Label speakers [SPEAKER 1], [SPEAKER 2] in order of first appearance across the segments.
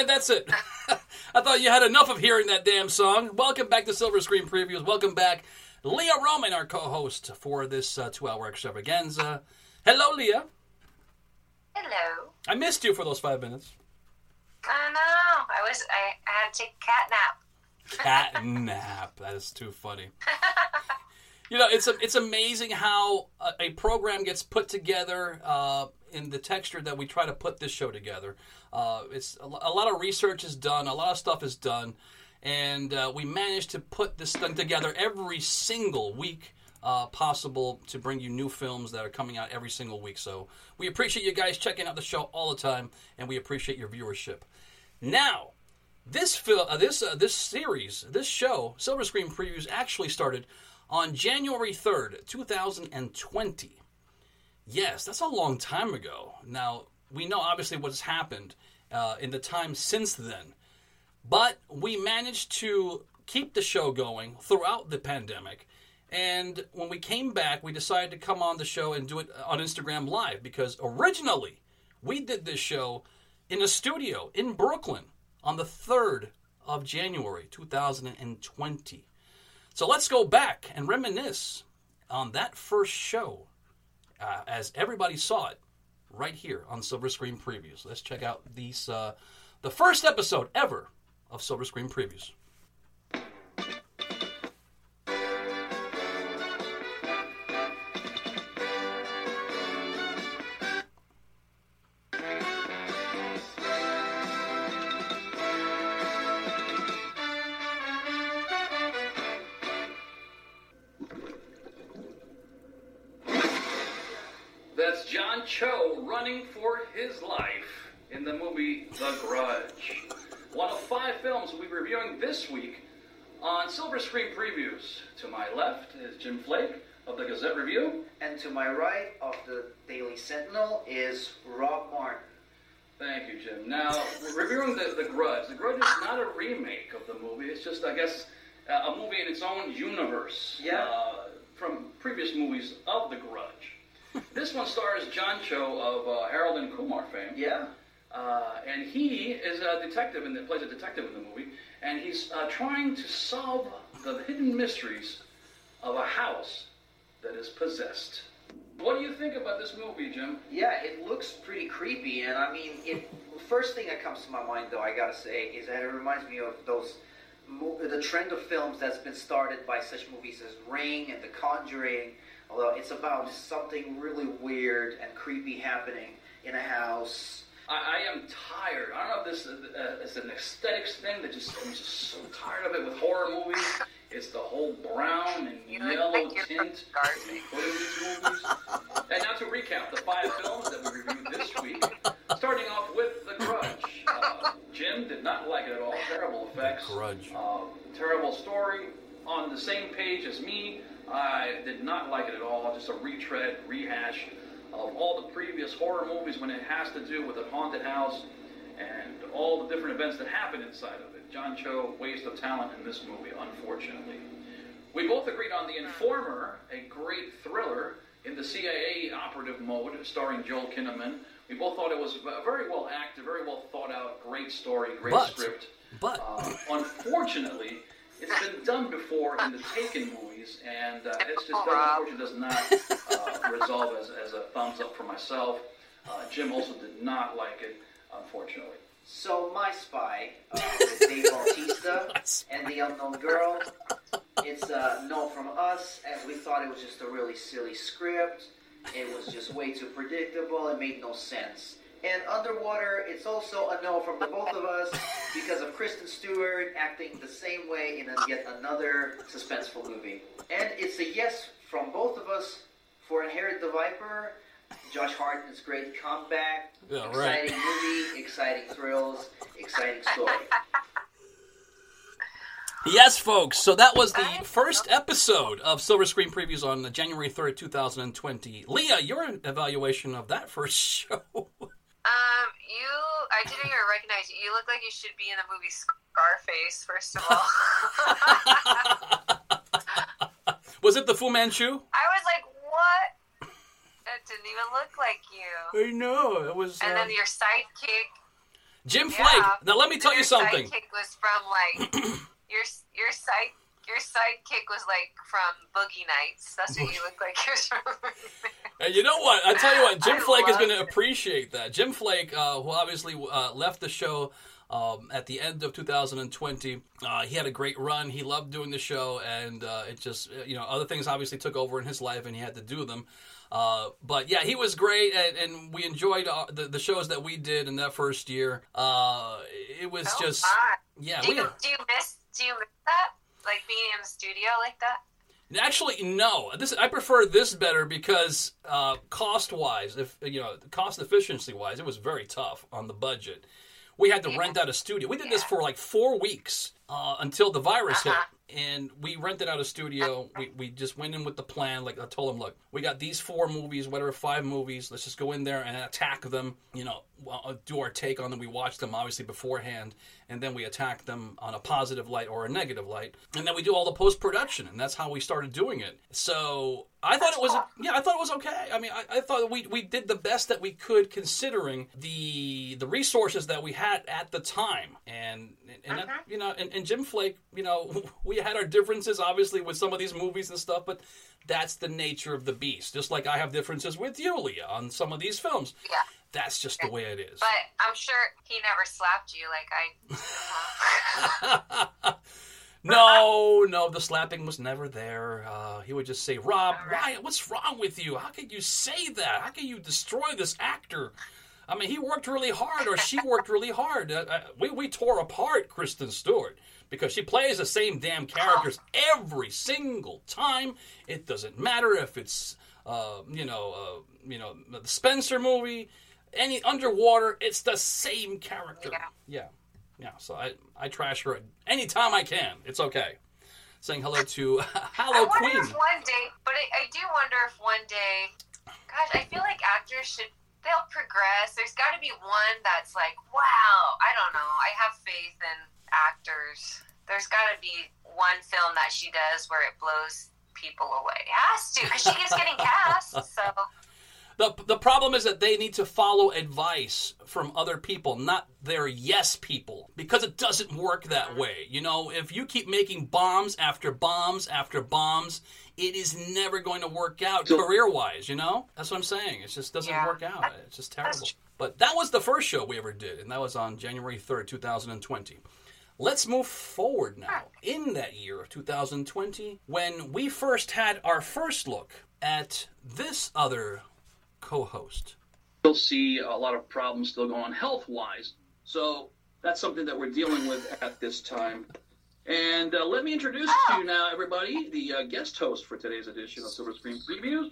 [SPEAKER 1] And that's it. I thought you had enough of hearing that damn song. Welcome back to Silver Screen Previews. Welcome back, Lea Roman, our co-host for this uh, two-hour extravaganza. Hello, Lea.
[SPEAKER 2] Hello.
[SPEAKER 1] I missed you for those five minutes.
[SPEAKER 2] I know. I was. I, I had to take cat nap.
[SPEAKER 1] Cat nap. That is too funny. You know, it's it's amazing how a, a program gets put together uh, in the texture that we try to put this show together. Uh, it's a, a lot of research is done, a lot of stuff is done, and uh, we managed to put this thing together every single week. Uh, possible to bring you new films that are coming out every single week. So we appreciate you guys checking out the show all the time, and we appreciate your viewership. Now, this fil- uh, this uh, this series, this show, Silver Screen Previews, actually started on January third, two thousand and twenty. Yes, that's a long time ago. Now we know obviously what's happened uh, in the time since then, but we managed to keep the show going throughout the pandemic. And when we came back, we decided to come on the show and do it on Instagram Live because originally we did this show in a studio in Brooklyn on the 3rd of January 2020. So let's go back and reminisce on that first show uh, as everybody saw it right here on Silver Screen Previews. Let's check out these uh, the first episode ever of Silver Screen Previews. My left is Jim Flake of the Gazette Review.
[SPEAKER 3] And to my right of the Daily Sentinel is Rob Martin.
[SPEAKER 1] Thank you, Jim. Now, reviewing the, the Grudge. The Grudge is not a remake of the movie. It's just, I guess, uh, a movie in its own universe.
[SPEAKER 3] Yeah.
[SPEAKER 1] Uh, from previous movies of The Grudge. this one stars John Cho of uh, Harold and Kumar fame.
[SPEAKER 3] Yeah?
[SPEAKER 1] Uh, and he is a detective and plays a detective in the movie, and he's uh, trying to solve the hidden mysteries of a house that is possessed. What do you think about this movie, Jim?
[SPEAKER 3] Yeah, it looks pretty creepy, and I mean, it. First thing that comes to my mind, though, I gotta say, is that it reminds me of those, the trend of films that's been started by such movies as Ring and The Conjuring. Although it's about something really weird and creepy happening in a house.
[SPEAKER 1] I, I am tired. I don't know if this uh, is an aesthetics thing that just I'm just so tired of it with horror movies. It's the whole brown and
[SPEAKER 2] You
[SPEAKER 1] yellow
[SPEAKER 2] like you're from
[SPEAKER 1] tint
[SPEAKER 2] Garden.
[SPEAKER 1] they put in these movies. And now to recap the five films that we reviewed this week, starting off with The Grudge. Uh, Jim did not like it at all. Terrible effects.
[SPEAKER 4] Grudge.
[SPEAKER 1] Uh, terrible story. On the same page as me, I did not like it at all. Just a retread, rehash of all the previous horror movies when it has to do with a haunted house and all the different events that happen inside of it. John Cho, waste of talent in this movie, unfortunately. We both agreed on The Informer, a great thriller in the CIA operative mode, starring Joel Kinnaman. We both thought it was v- very well acted, very well thought out, great story, great
[SPEAKER 4] But-
[SPEAKER 1] script.
[SPEAKER 4] But
[SPEAKER 1] Uh, unfortunately, it's been done before in the Taken movies, and uh, it's just
[SPEAKER 2] Rob.
[SPEAKER 1] unfortunately does not uh, resolve as, as a thumbs up for myself. Uh, Jim also did not like it, unfortunately.
[SPEAKER 3] So, My Spy, uh, with Dave Bautista and the Unknown Girl. It's a no from us, as we thought it was just a really silly script. It was just way too predictable. It made no sense. And Underwater, it's also a no from the both of us because of Kristen Stewart acting the same way in a, yet another suspenseful movie. And it's a yes from both of us for Inherit the Viper. Josh Hartnett's great comeback.
[SPEAKER 4] Yeah, right.
[SPEAKER 3] exciting movie, exciting thrills, exciting story.
[SPEAKER 4] Yes, folks. So that was the first episode of Silver Screen Previews on January 3rd, 2020. Lea, your evaluation of that first show.
[SPEAKER 2] Um, you, I didn't even recognize you. You look like you should be in the movie Scarface, first of all.
[SPEAKER 4] was it the Fu Manchu?
[SPEAKER 2] I was like, what? That didn't even look like you.
[SPEAKER 4] I know. It was.
[SPEAKER 2] And
[SPEAKER 4] uh,
[SPEAKER 2] then your sidekick.
[SPEAKER 1] Jim yeah, Flake. Now let me tell you something.
[SPEAKER 2] Sidekick was from like your your side your sidekick was like from Boogie Nights. That's what you look like.
[SPEAKER 1] You're and you know what? I tell you what, Jim I Flake is going to appreciate that. Jim Flake, uh, who obviously uh, left the show um, at the end of 2020. Uh, he had a great run. He loved doing the show, and uh, it just, you know, other things obviously took over in his life, and he had to do them. Uh, but yeah, he was great, and, and we enjoyed uh, the, the, shows that we did in that first year. Uh, it was
[SPEAKER 2] so
[SPEAKER 1] just, yeah.
[SPEAKER 2] Do you, do you miss? Do you miss that? Like being in the studio like that?
[SPEAKER 1] Actually, no. This I prefer this better because uh, cost wise, if you know, cost efficiency wise, it was very tough on the budget we had to rent out a studio. We did yeah. this for like four weeks uh, until the virus uh-huh. hit, and we rented out a studio. We, we just went in with the plan. Like I told them, look, we got these four movies, whatever five movies. Let's just go in there and attack them. You know, uh, do our take on them. We watched them obviously beforehand, and then we attack them on a positive light or a negative light, and then we do all the post production, and that's how we started doing it. So I thought it was yeah, I thought it was okay. I mean, I, I, thought we we did the best that we could considering the the resources that we had at the time, and and uh-huh. that, you know, and, and Jim Flake, you know, we had our differences obviously with some of these movies and stuff, but that's the nature of the beast. Just like I have differences with you, Lea, on some of these films.
[SPEAKER 2] Yeah.
[SPEAKER 1] That's just the way it is.
[SPEAKER 2] But I'm sure he never slapped you like
[SPEAKER 1] I. no, no, the slapping was never there. Uh, he would just say, "Rob, why? What's wrong with you? How can you say that? How can you destroy this actor?" I mean, he worked really hard, or she worked really hard. Uh, uh, we we tore apart Kristen Stewart because she plays the same damn characters every single time. It doesn't matter if it's uh, you know uh, you know the Spencer movie any underwater, it's the same character. Yeah. Yeah. Yeah. So I, I trash her anytime I can. It's okay. Saying hello to Hello
[SPEAKER 2] I
[SPEAKER 1] Queen.
[SPEAKER 2] If one day, but I, I do wonder if one day, gosh, I feel like actors should they'll progress. There's got to be one that's like, wow, I don't know. I have faith in actors. There's got to be one film that she does where it blows people away. It has to because she keeps getting cast. So
[SPEAKER 1] the, the problem is that they need to follow advice from other people, not their yes people, because it doesn't work that mm-hmm. way. You know, if you keep making bombs after bombs after bombs, it is never going to work out career wise, you know? That's what I'm saying. It just doesn't yeah. work out. It's just terrible. But that was the first show we ever did, and that was on January 3rd, 2020. Let's move forward now in that year of 2020 when we first had our first look at this other co-host.
[SPEAKER 5] You'll see a lot of problems still going on health-wise. So that's something that we're dealing with at this time. And uh, let me introduce to you now, everybody, the uh, guest host for today's edition of Silver Screen Previews.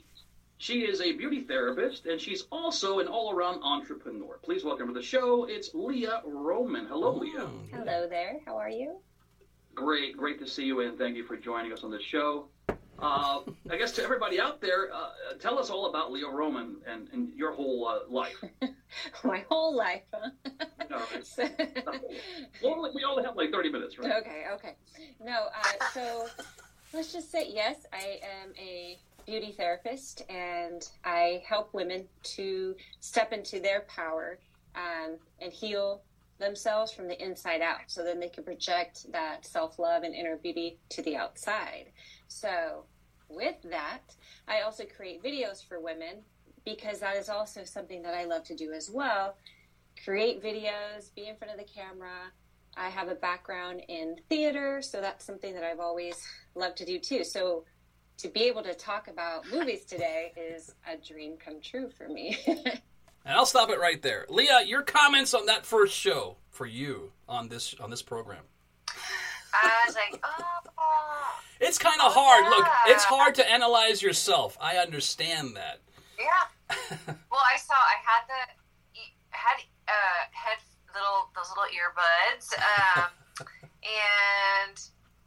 [SPEAKER 5] She is a beauty therapist, and she's also an all-around entrepreneur. Please welcome to the show. It's Lea Roman. Hello, oh, Lea.
[SPEAKER 6] Hello there. How are you?
[SPEAKER 5] Great, great to see you, and thank you for joining us on the show. Uh, I guess to everybody out there, uh, tell us all about Lea Roman and, and your whole uh, life.
[SPEAKER 6] My whole life, huh?
[SPEAKER 5] no, so, well, we only have like 30 minutes, right?
[SPEAKER 6] Okay, okay. No, uh, so let's just say yes, I am a beauty therapist and I help women to step into their power um, and heal themselves from the inside out so then they can project that self love and inner beauty to the outside. So, with that, I also create videos for women because that is also something that I love to do as well. Create videos, be in front of the camera. I have a background in theater, so that's something that I've always loved to do too. So, to be able to talk about movies today is a dream come true for me.
[SPEAKER 1] and I'll stop it right there. Lea, your comments on that first show for you on this on this program.
[SPEAKER 2] I was like, oh.
[SPEAKER 1] It's kind of oh, hard. Yeah. Look, it's hard to analyze yourself. I understand that.
[SPEAKER 2] Yeah. well, I saw. I had the had uh had little those little earbuds. Um, and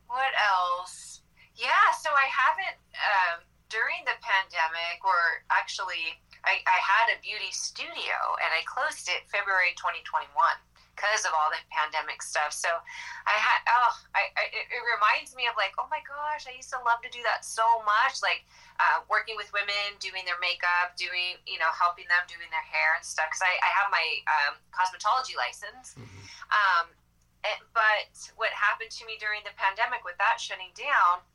[SPEAKER 2] what else? Yeah. So I haven't um, during the pandemic, or actually, I, I had a beauty studio and I closed it February 2021 because of all the pandemic stuff. So I had oh, I, I it, reminds me of like oh my gosh, I used to love to do that so much, like uh, working with women, doing their makeup, doing you know helping them doing their hair and stuff. Because I, I have my um, cosmetology license. Mm-hmm. Um, but what happened to me during the pandemic with that shutting down,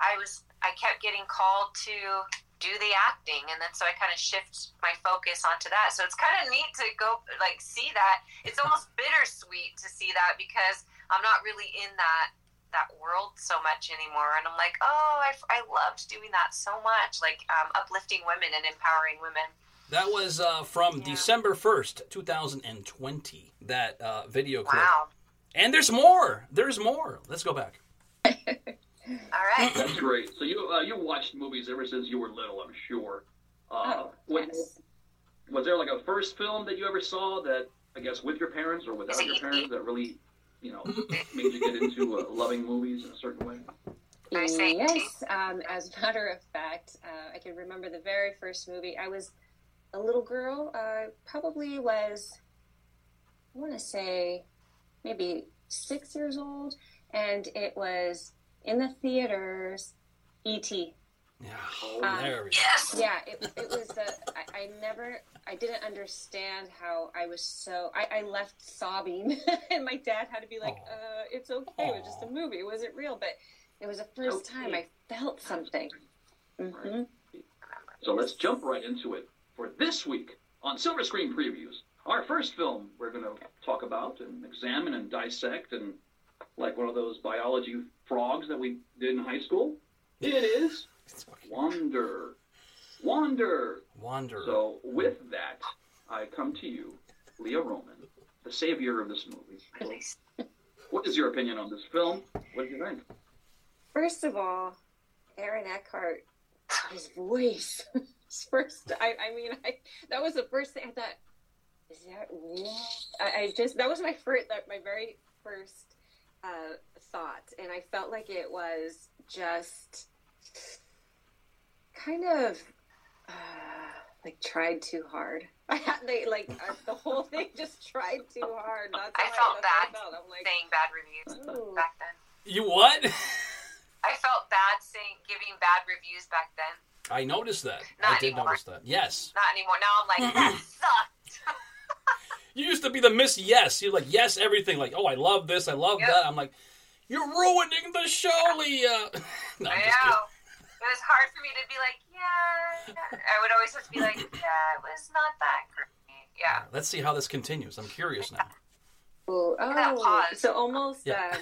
[SPEAKER 2] I was I kept getting called to do the acting and then so i kind of shift my focus onto that. So it's kind of neat to go like see that. It's almost bittersweet to see that because i'm not really in that that world so much anymore. And i'm like oh i, I loved doing that so much like um, uplifting women and empowering women.
[SPEAKER 1] That was uh, from yeah. december 1st 2020 that uh, video clip. Wow. and there's more! There's more! Let's go back
[SPEAKER 2] All right.
[SPEAKER 5] That's great. So you uh, you watched movies ever since you were little, I'm sure. Uh, oh, yes. Was there like a first film that you ever saw that I guess with your parents or without your parents that really you know made you get into uh, loving movies in a certain way?
[SPEAKER 7] Yes, um, as a matter of fact, uh, I can remember the very first movie. I was a little girl, uh, probably was, I want to say, maybe six years old, and it was in the theaters, E.T.
[SPEAKER 1] Yeah, oh, um, there we
[SPEAKER 7] go. Yes. Yeah, it, it was. A, I, I never. I didn't understand how I was so. I, I left sobbing, and my dad had to be like, uh, "It's okay. It was just a movie. It wasn't real." But it was the first okay. time I felt something. Mm-hmm.
[SPEAKER 5] So let's jump right into it for this week on Silver Screen Previews. Our first film we're going to talk about and examine and dissect and like one of those biology frogs that we did in high school. It is Wander. Wander.
[SPEAKER 1] Wander.
[SPEAKER 5] So with that, I come to you, Lea Roman, the savior of this movie. what is your opinion on this film? What do you think?
[SPEAKER 7] First of all, Aaron Eckhart, his voice. first, I, I mean, I, that was the first thing I thought. Is that real? I, I just that was my first, that, my very first uh, thought, and I felt like it was just kind of uh, like tried too hard. I had they like uh, the whole thing just tried too hard.
[SPEAKER 2] That's I felt I, bad I felt. like, saying bad reviews Ooh. back then.
[SPEAKER 1] You what?
[SPEAKER 2] I felt bad saying giving bad reviews back then.
[SPEAKER 1] I noticed that. Not I did anymore. notice that. Yes.
[SPEAKER 2] Not anymore. Now I'm like that sucked.
[SPEAKER 1] You used to be the Miss Yes. You're like yes everything. Like oh I love this. I love yep. that. I'm like you're ruining the show, Lea.
[SPEAKER 2] no, i know. It was hard for me to be like yeah. I would always have to be like yeah. It was not that great. Yeah.
[SPEAKER 1] Let's see how this continues. I'm curious now.
[SPEAKER 7] Ooh, oh, so almost yeah. uh,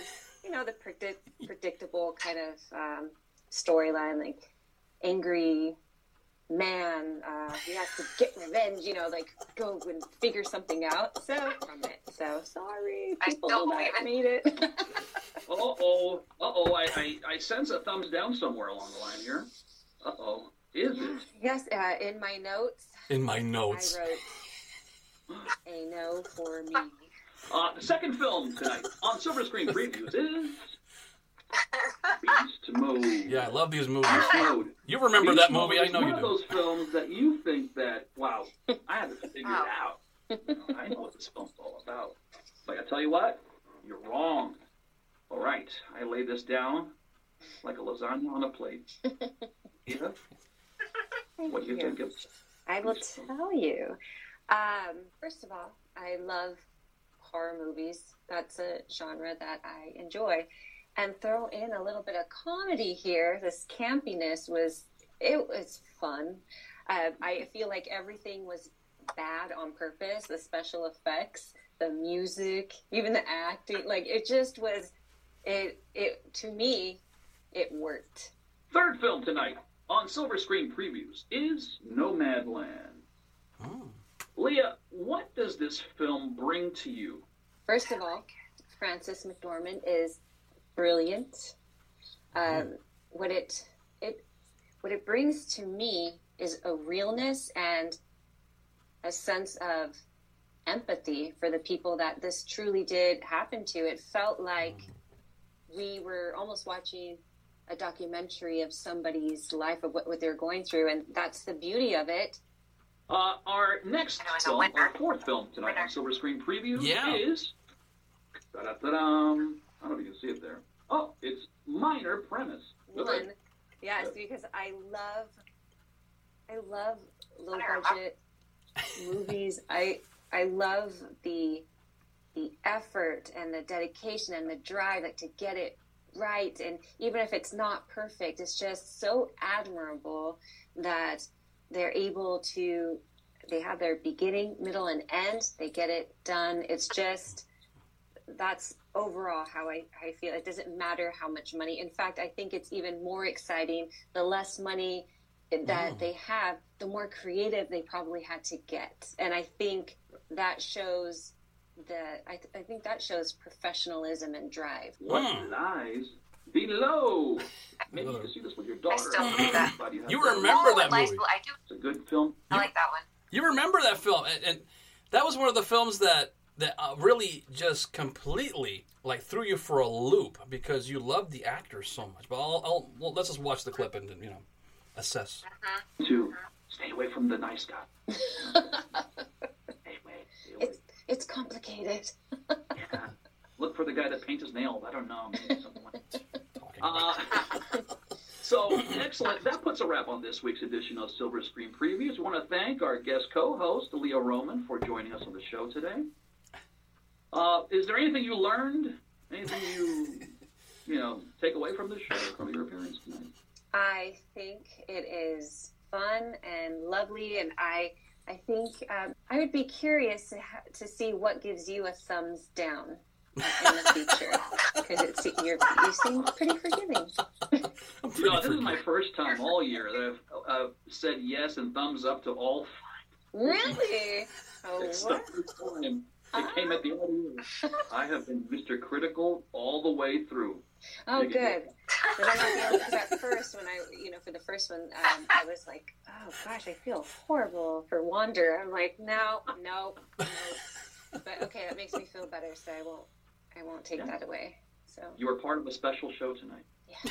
[SPEAKER 7] you know the predict- predictable kind of um, storyline, like angry man, uh, he has to get revenge, you know, like go and figure something out. So from it. So sorry, people that made it.
[SPEAKER 5] uh oh, uh oh, I, I, I sense a thumbs down somewhere along the line here. Uh oh, is it?
[SPEAKER 7] Yes, uh, in my notes.
[SPEAKER 1] In my notes.
[SPEAKER 7] I wrote a no for me.
[SPEAKER 5] Uh, the second film tonight on Silver Screen Previews is Beast Mode.
[SPEAKER 1] Yeah, I love these movies. Mode. You remember Beast that movie?
[SPEAKER 5] Mode
[SPEAKER 1] I know you do.
[SPEAKER 5] One of those films that you think that wow, I have to figure it out. You know, I know what this film's all about. Like I tell you what, you're wrong. All right, I lay this down like a lasagna on a plate. Yeah. what do you, you think of?
[SPEAKER 7] I will tell you. Um, first of all, I love horror movies. That's a genre that I enjoy and throw in a little bit of comedy here. This campiness was it was fun. Uh, I feel like everything was bad on purpose. The special effects, the music, even the acting, like it just was. It it to me, it worked.
[SPEAKER 5] Third film tonight on Silver Screen Previews is Nomadland. Oh. Lea, what does this film bring to you?
[SPEAKER 7] First of all, Frances McDormand is brilliant. Um, what it it what it brings to me is a realness and a sense of empathy for the people that this truly did happen to. It felt like we were almost watching a documentary of somebody's life of what, what they're going through, and that's the beauty of it.
[SPEAKER 5] Uh, our next film, our fourth film tonight on Silver Screen Preview yeah. is Da-da-da-dum. I don't know if you can see it there. Oh, it's minor premise.
[SPEAKER 7] One. Yes, because I love, I love low budget movies. I I love the the effort and the dedication and the drive like, to get it right. And even if it's not perfect, it's just so admirable that they're able to. They have their beginning, middle, and end. They get it done. It's just that's overall how I, I feel. It doesn't matter how much money. In fact, I think it's even more exciting the less money that they have, the more creative they probably had to get. And I think that shows the I, I think that shows professionalism and drive.
[SPEAKER 5] What mm. lies below? Maybe you can see this with your daughter. I
[SPEAKER 2] still believe that.
[SPEAKER 1] You remember that movie?
[SPEAKER 2] I do.
[SPEAKER 5] It's a good film.
[SPEAKER 2] I like that one.
[SPEAKER 1] You remember that film, and, and that was one of the films that that uh, really just completely like threw you for a loop because you loved the actors so much. But I'll, I'll well, let's just watch the clip and you know assess.
[SPEAKER 5] To stay away from the nice guy.
[SPEAKER 7] It's it's complicated.
[SPEAKER 5] yeah. Look for the guy that paints his nails. I don't know. Maybe uh, so excellent. That puts a wrap on this week's edition of Silver Screen Previews. We want to thank our guest co-host Lea Roman for joining us on the show today. Uh, is there anything you learned? Anything you you know take away from the show from your appearance tonight?
[SPEAKER 7] I think it is fun and lovely, and I I think um, I would be curious to, ha- to see what gives you a thumbs down in the future because you you seem pretty forgiving.
[SPEAKER 5] you know, this is my first time all year that I've uh, said yes and thumbs up to all
[SPEAKER 7] five. Really? Oh,
[SPEAKER 5] it's what? It came at the end of the year. I have been Mr. Critical all the way through.
[SPEAKER 7] Oh, Make good. But I because at first, when I, you know, for the first one, um, I was like, oh gosh, I feel horrible for Wander. I'm like, no, no, no. But okay, that makes me feel better, so I won't, I won't take yeah. that away. So
[SPEAKER 5] you were part of a special show tonight.
[SPEAKER 7] Yeah.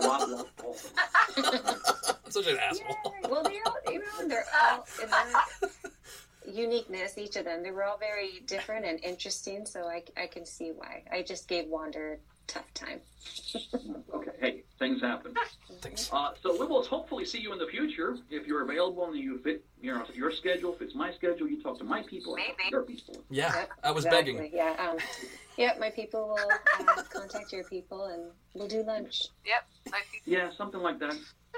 [SPEAKER 7] Wow.
[SPEAKER 1] Such an asshole.
[SPEAKER 7] Yeah. Well, they're all, you know, they're all in their uniqueness, each of them. They were all very different and interesting, so I, I can see why. I just gave Wander tough time.
[SPEAKER 5] okay, hey, things happen.
[SPEAKER 1] Thanks.
[SPEAKER 5] Uh, so we will hopefully see you in the future if you're available and you fit you know your schedule fits my schedule. You talk to my people,
[SPEAKER 2] Maybe.
[SPEAKER 5] your people.
[SPEAKER 1] Yeah, yep, I was exactly. begging.
[SPEAKER 7] Yeah, um, yeah, my people will uh, contact your people and we'll do lunch.
[SPEAKER 2] Yep.
[SPEAKER 5] Yeah, something like that.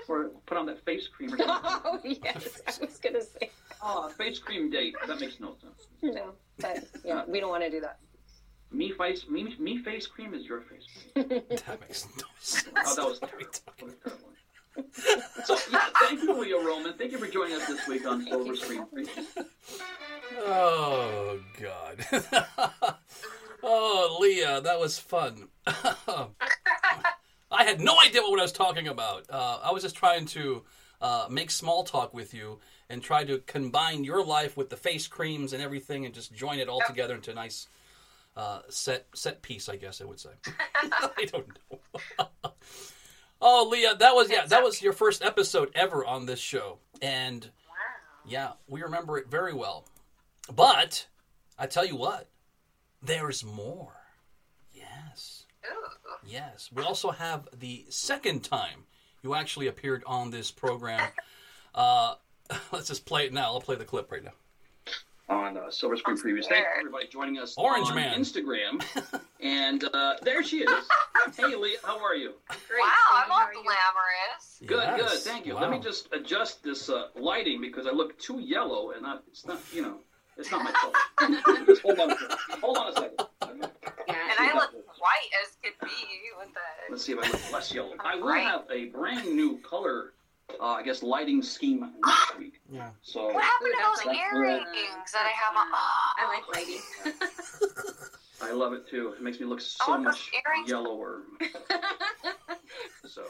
[SPEAKER 5] Or put on that face cream or something.
[SPEAKER 7] oh yes, I was gonna say.
[SPEAKER 5] Oh, face cream date. That makes no sense.
[SPEAKER 7] No, but yeah, we don't want to do that.
[SPEAKER 5] Me face, me, me face cream is your face
[SPEAKER 1] cream. that makes no sense.
[SPEAKER 5] Oh, that was terrible. so, yeah, thank you, Lea Roman. Thank you for joining us this week on Silver Screen
[SPEAKER 1] Oh, God. oh, Lea, that was fun. Oh, I had no idea what I was talking about. Uh, I was just trying to uh, make small talk with you and try to combine your life with the face creams and everything and just join it all together into a nice uh, set set piece, I guess I would say. I don't know. oh, Lea, that was yeah, that was your first episode ever on this show, and yeah, we remember it very well. But I tell you what, there's more. Yes. Yes. We also have the second time you actually appeared on this program. Uh, let's just play it now. I'll play the clip right now
[SPEAKER 5] on uh, Silver Screen Previews. Thank you, everybody, joining us
[SPEAKER 1] Orange
[SPEAKER 5] on
[SPEAKER 1] Man.
[SPEAKER 5] Instagram. and uh, there she is. hey, Lea, how are you?
[SPEAKER 2] Great. Wow, I'm all glamorous.
[SPEAKER 5] Good, yes. good. Thank you. Wow. Let me just adjust this uh, lighting because I look too yellow, and I, it's not, you know, it's not my fault. just hold on a second. Hold on a second.
[SPEAKER 2] Yeah, and I look white as could be with the.
[SPEAKER 5] Let's see if I look less yellow. I will have a brand new color uh, I guess, lighting scheme next week.
[SPEAKER 1] Yeah.
[SPEAKER 5] So
[SPEAKER 2] what happened to those earrings that I have on? Oh.
[SPEAKER 7] I like lighting.
[SPEAKER 5] I love it too. It makes me look so much yellower. so.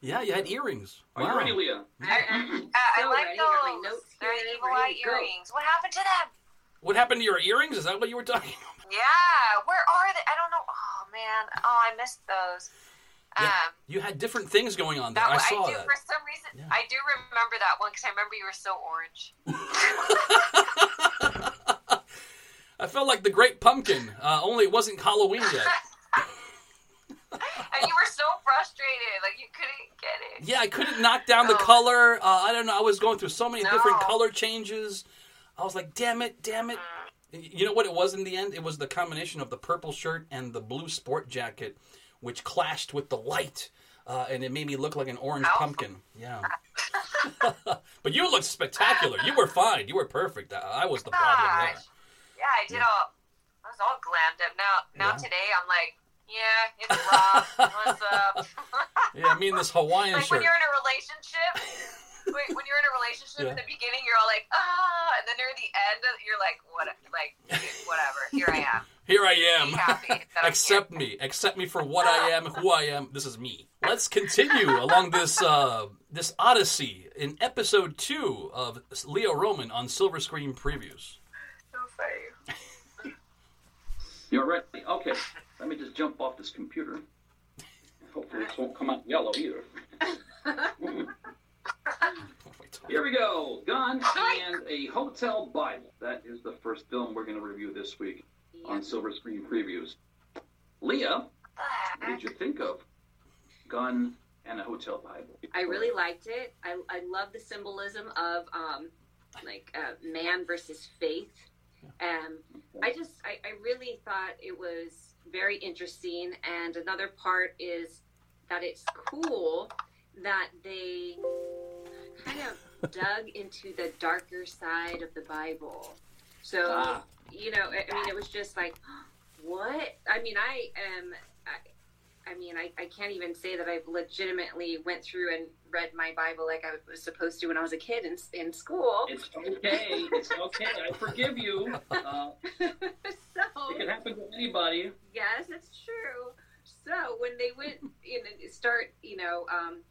[SPEAKER 1] Yeah, you had earrings.
[SPEAKER 5] Are wow. you ready, Lea?
[SPEAKER 2] I, I, I, I like those. They're evil eye earrings. What happened to them?
[SPEAKER 1] What happened to your earrings? Is that what you were talking about?
[SPEAKER 2] Yeah. Where are they? I don't know. Oh man. Oh, I missed those.
[SPEAKER 1] Yeah, um, you had different things going on there. That, I saw
[SPEAKER 2] I do,
[SPEAKER 1] that.
[SPEAKER 2] For some reason, yeah. I do remember that one because I remember you were so orange.
[SPEAKER 1] I felt like the Great Pumpkin. Uh, only it wasn't Halloween yet.
[SPEAKER 2] and you were so frustrated, like you couldn't get it.
[SPEAKER 1] Yeah, I couldn't knock down the
[SPEAKER 2] Oh.
[SPEAKER 1] color. Uh, I don't know. I was going through so many different color changes. I was like, damn it, damn it. You know what it was in the end? It was the combination of the purple shirt and the blue sport jacket, which clashed with the light, uh, and it made me look like an orange
[SPEAKER 2] Ow.
[SPEAKER 1] pumpkin. Yeah. but you looked spectacular. You were fine. You were perfect. I, I was the problem there.
[SPEAKER 2] Yeah, I did all. I was all glammed up. Now, now
[SPEAKER 1] Yeah.
[SPEAKER 2] today, I'm like, yeah, it's rough. What's up?
[SPEAKER 1] Yeah, me and this Hawaiian
[SPEAKER 2] like when you're in a relationship. Wait, when you're in a relationship
[SPEAKER 1] Yeah.
[SPEAKER 2] in the beginning, you're all like, ah, and then near the end, you're like, what? Like, whatever. Here I am.
[SPEAKER 1] Here I
[SPEAKER 2] Be
[SPEAKER 1] am.
[SPEAKER 2] happy that I'm
[SPEAKER 1] Accept me. Accept me for what I am, who I am. This is me. Let's continue along this uh, this odyssey in episode two of Lea Roman on Silver Screen Previews.
[SPEAKER 2] So funny.
[SPEAKER 5] You're ready. Okay. Let me just jump off this computer. Hopefully this won't come out yellow either. Here we go. Gun and a Hotel Bible. That is the first film we're going to review this week on Silver Screen Previews. Lea, what did you think of Gun and a Hotel Bible?
[SPEAKER 7] I really liked it. I, I love the symbolism of um, like uh, man versus faith. Um, I just I, I really thought it was very interesting. And another part is that it's cool that they kind of dug into the darker side of the Bible. So
[SPEAKER 5] Ah.
[SPEAKER 7] you know, I, I mean, it was just like, what? I mean, I am. I, I mean, I, I can't even say that I've legitimately went through and read my Bible like I was supposed to when I was a kid in, in school.
[SPEAKER 5] It's okay. It's okay. I forgive you. Uh,
[SPEAKER 7] so
[SPEAKER 5] it can happen to anybody.
[SPEAKER 7] yes, it's true. So when they went, you know, start, you know, um,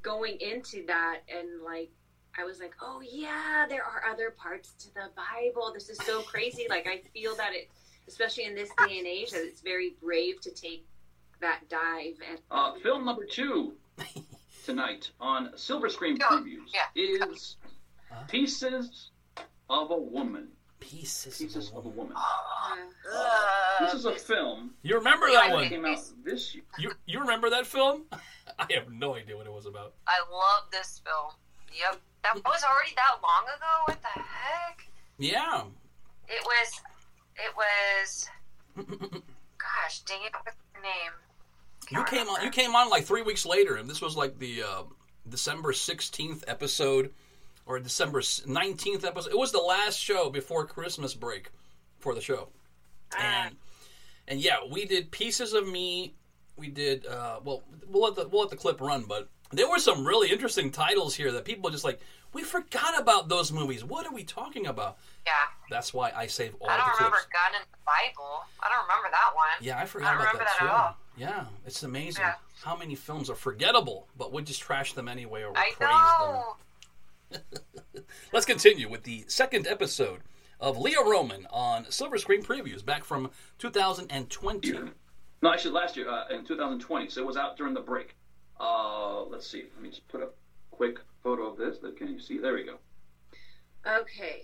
[SPEAKER 7] going into that and like, I was like, oh yeah, there are other parts to the Bible. This is so crazy. like I feel that it, especially in this day and age, that it's very brave to take that dive and
[SPEAKER 5] Uh, film number two tonight on Silver Screen Previews
[SPEAKER 2] Yeah.
[SPEAKER 5] is Pieces of a Woman.
[SPEAKER 1] Pieces,
[SPEAKER 5] Pieces
[SPEAKER 1] of
[SPEAKER 5] of
[SPEAKER 1] a
[SPEAKER 5] a
[SPEAKER 1] woman.
[SPEAKER 5] Woman.
[SPEAKER 2] Ugh.
[SPEAKER 5] This is a film
[SPEAKER 1] You remember that
[SPEAKER 2] I
[SPEAKER 1] one?
[SPEAKER 5] came out this year.
[SPEAKER 1] You you remember that film? I have no idea what it was about.
[SPEAKER 2] I love this film. Yep. That was already that long ago? What the heck?
[SPEAKER 1] Yeah.
[SPEAKER 2] It was. It was. Gosh, dang it! What's her name?
[SPEAKER 1] You
[SPEAKER 2] Can't
[SPEAKER 1] came on. You came on like three weeks later, and this was like the uh, December sixteenth episode, or December nineteenth episode. It was the last show before Christmas break for the show, and and yeah, we did pieces of me. We did. Uh, well, we'll let the we'll let the clip run, but there were some really interesting titles here that people just like. We forgot about those movies. What are we talking about?
[SPEAKER 2] Yeah.
[SPEAKER 1] That's why I save all
[SPEAKER 2] I don't
[SPEAKER 1] the
[SPEAKER 2] remember
[SPEAKER 1] clips.
[SPEAKER 2] Gun in the Bible. I don't remember that one.
[SPEAKER 1] Yeah, I
[SPEAKER 2] I
[SPEAKER 1] forgot
[SPEAKER 2] don't
[SPEAKER 1] about
[SPEAKER 2] remember
[SPEAKER 1] that,
[SPEAKER 2] that
[SPEAKER 1] too.
[SPEAKER 2] at all.
[SPEAKER 1] Yeah, it's amazing
[SPEAKER 2] Yeah.
[SPEAKER 1] how many films are forgettable, but we just trash them anyway or we
[SPEAKER 2] I
[SPEAKER 1] praise
[SPEAKER 2] know.
[SPEAKER 1] them. Let's continue with the second episode of Lea Roman on Silver Screen Previews back from 2020.
[SPEAKER 5] No, actually last year uh, in 2020. So it was out during the break. Uh, let's see. Let me just put a quick photo of this. Can you see? There we go.
[SPEAKER 7] Okay.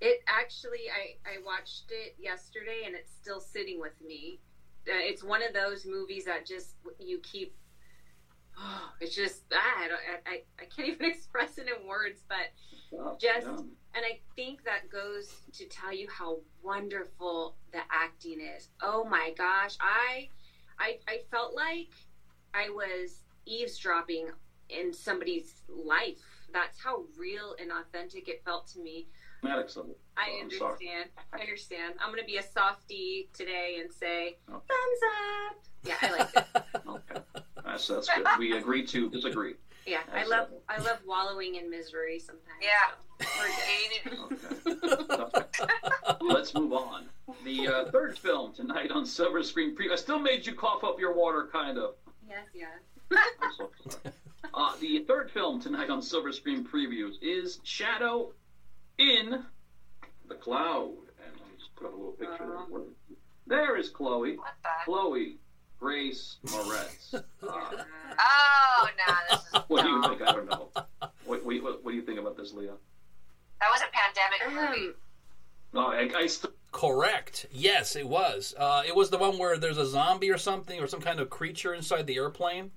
[SPEAKER 7] It actually, I, I watched it yesterday and it's still sitting with me. Uh, it's one of those movies that just you keep. Oh, it's just ah, I, I, I can't even express it in words, but
[SPEAKER 5] Uh,
[SPEAKER 7] Just-
[SPEAKER 5] yeah.
[SPEAKER 7] and I think that goes to tell you how wonderful the acting is. Oh my gosh, I I I felt like I was eavesdropping in somebody's life. That's how real and authentic it felt to me.
[SPEAKER 5] Maddox.
[SPEAKER 7] I
[SPEAKER 5] Oh,
[SPEAKER 7] understand. I understand. I'm gonna be a softie today and say
[SPEAKER 5] Okay.
[SPEAKER 7] thumbs up. Yeah, I like it.
[SPEAKER 5] Okay. That's, that's good. We agree to disagree.
[SPEAKER 7] Yeah, I love I love wallowing in misery sometimes.
[SPEAKER 2] Yeah.
[SPEAKER 7] so we're good.
[SPEAKER 2] Hated it.
[SPEAKER 5] Okay. Let's move on. The uh, third film tonight on Silver Screen Preview. I still made you cough up your water, kind of.
[SPEAKER 7] Yes, yes.
[SPEAKER 5] I'm so sorry. Uh, the third film tonight on Silver Screen Previews is Shadow in the Cloud. And let me just put up a little picture
[SPEAKER 7] Uh-huh.
[SPEAKER 5] there. There is Chloe.
[SPEAKER 2] What the?
[SPEAKER 5] Chloe Grace Moretz. Uh,
[SPEAKER 2] Oh no, this is
[SPEAKER 5] what do you think? I don't know. What, what, what do you think about this, Lea?
[SPEAKER 2] That was a pandemic movie.
[SPEAKER 7] Um,
[SPEAKER 5] No, I, I still
[SPEAKER 1] Correct. Yes, it was. Uh, it was the one where there's a zombie or something, or some kind of creature inside the airplane.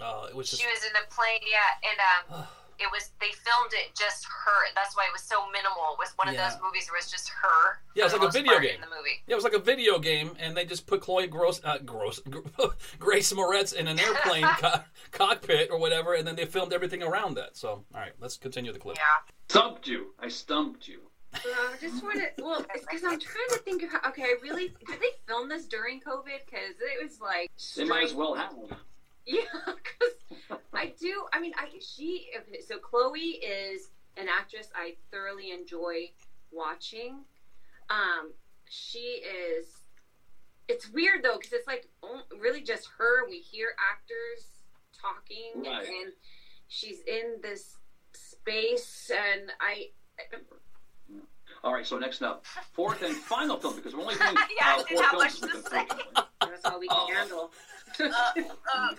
[SPEAKER 1] Uh, it was just.
[SPEAKER 2] She was in the plane, yeah, and um, it was they filmed it just her. That's why it was so minimal. It was one of
[SPEAKER 1] Yeah.
[SPEAKER 2] those movies where it was just her.
[SPEAKER 1] Yeah, it's
[SPEAKER 2] for
[SPEAKER 1] like a video game.
[SPEAKER 2] in the movie.
[SPEAKER 1] Yeah, it was like a video game, and they just put Chloe Gross, uh, Gross, Grace Moretz in an airplane co- cockpit or whatever, and then they filmed everything around that. So, all right, let's continue the clip.
[SPEAKER 2] Yeah.
[SPEAKER 5] Stumped you. I stumped you.
[SPEAKER 7] Well, I just want to. Well, because I'm trying to think of how. Okay, I really did they film this during COVID? Because it was like.
[SPEAKER 5] They might as well have.
[SPEAKER 7] Yeah, because I do. I mean, I she. So Chloe is an actress I thoroughly enjoy watching. Um, she is. It's weird though because it's like really just her. We hear actors talking,
[SPEAKER 5] Right.
[SPEAKER 7] and she's in this space, and I.
[SPEAKER 5] All right, so next up, fourth and final film because we're only doing
[SPEAKER 2] Yeah, I
[SPEAKER 5] uh,
[SPEAKER 2] didn't
[SPEAKER 5] four films.
[SPEAKER 2] much to say.
[SPEAKER 7] That's all we can
[SPEAKER 5] Oh.
[SPEAKER 7] handle.
[SPEAKER 2] Uh, uh, uh.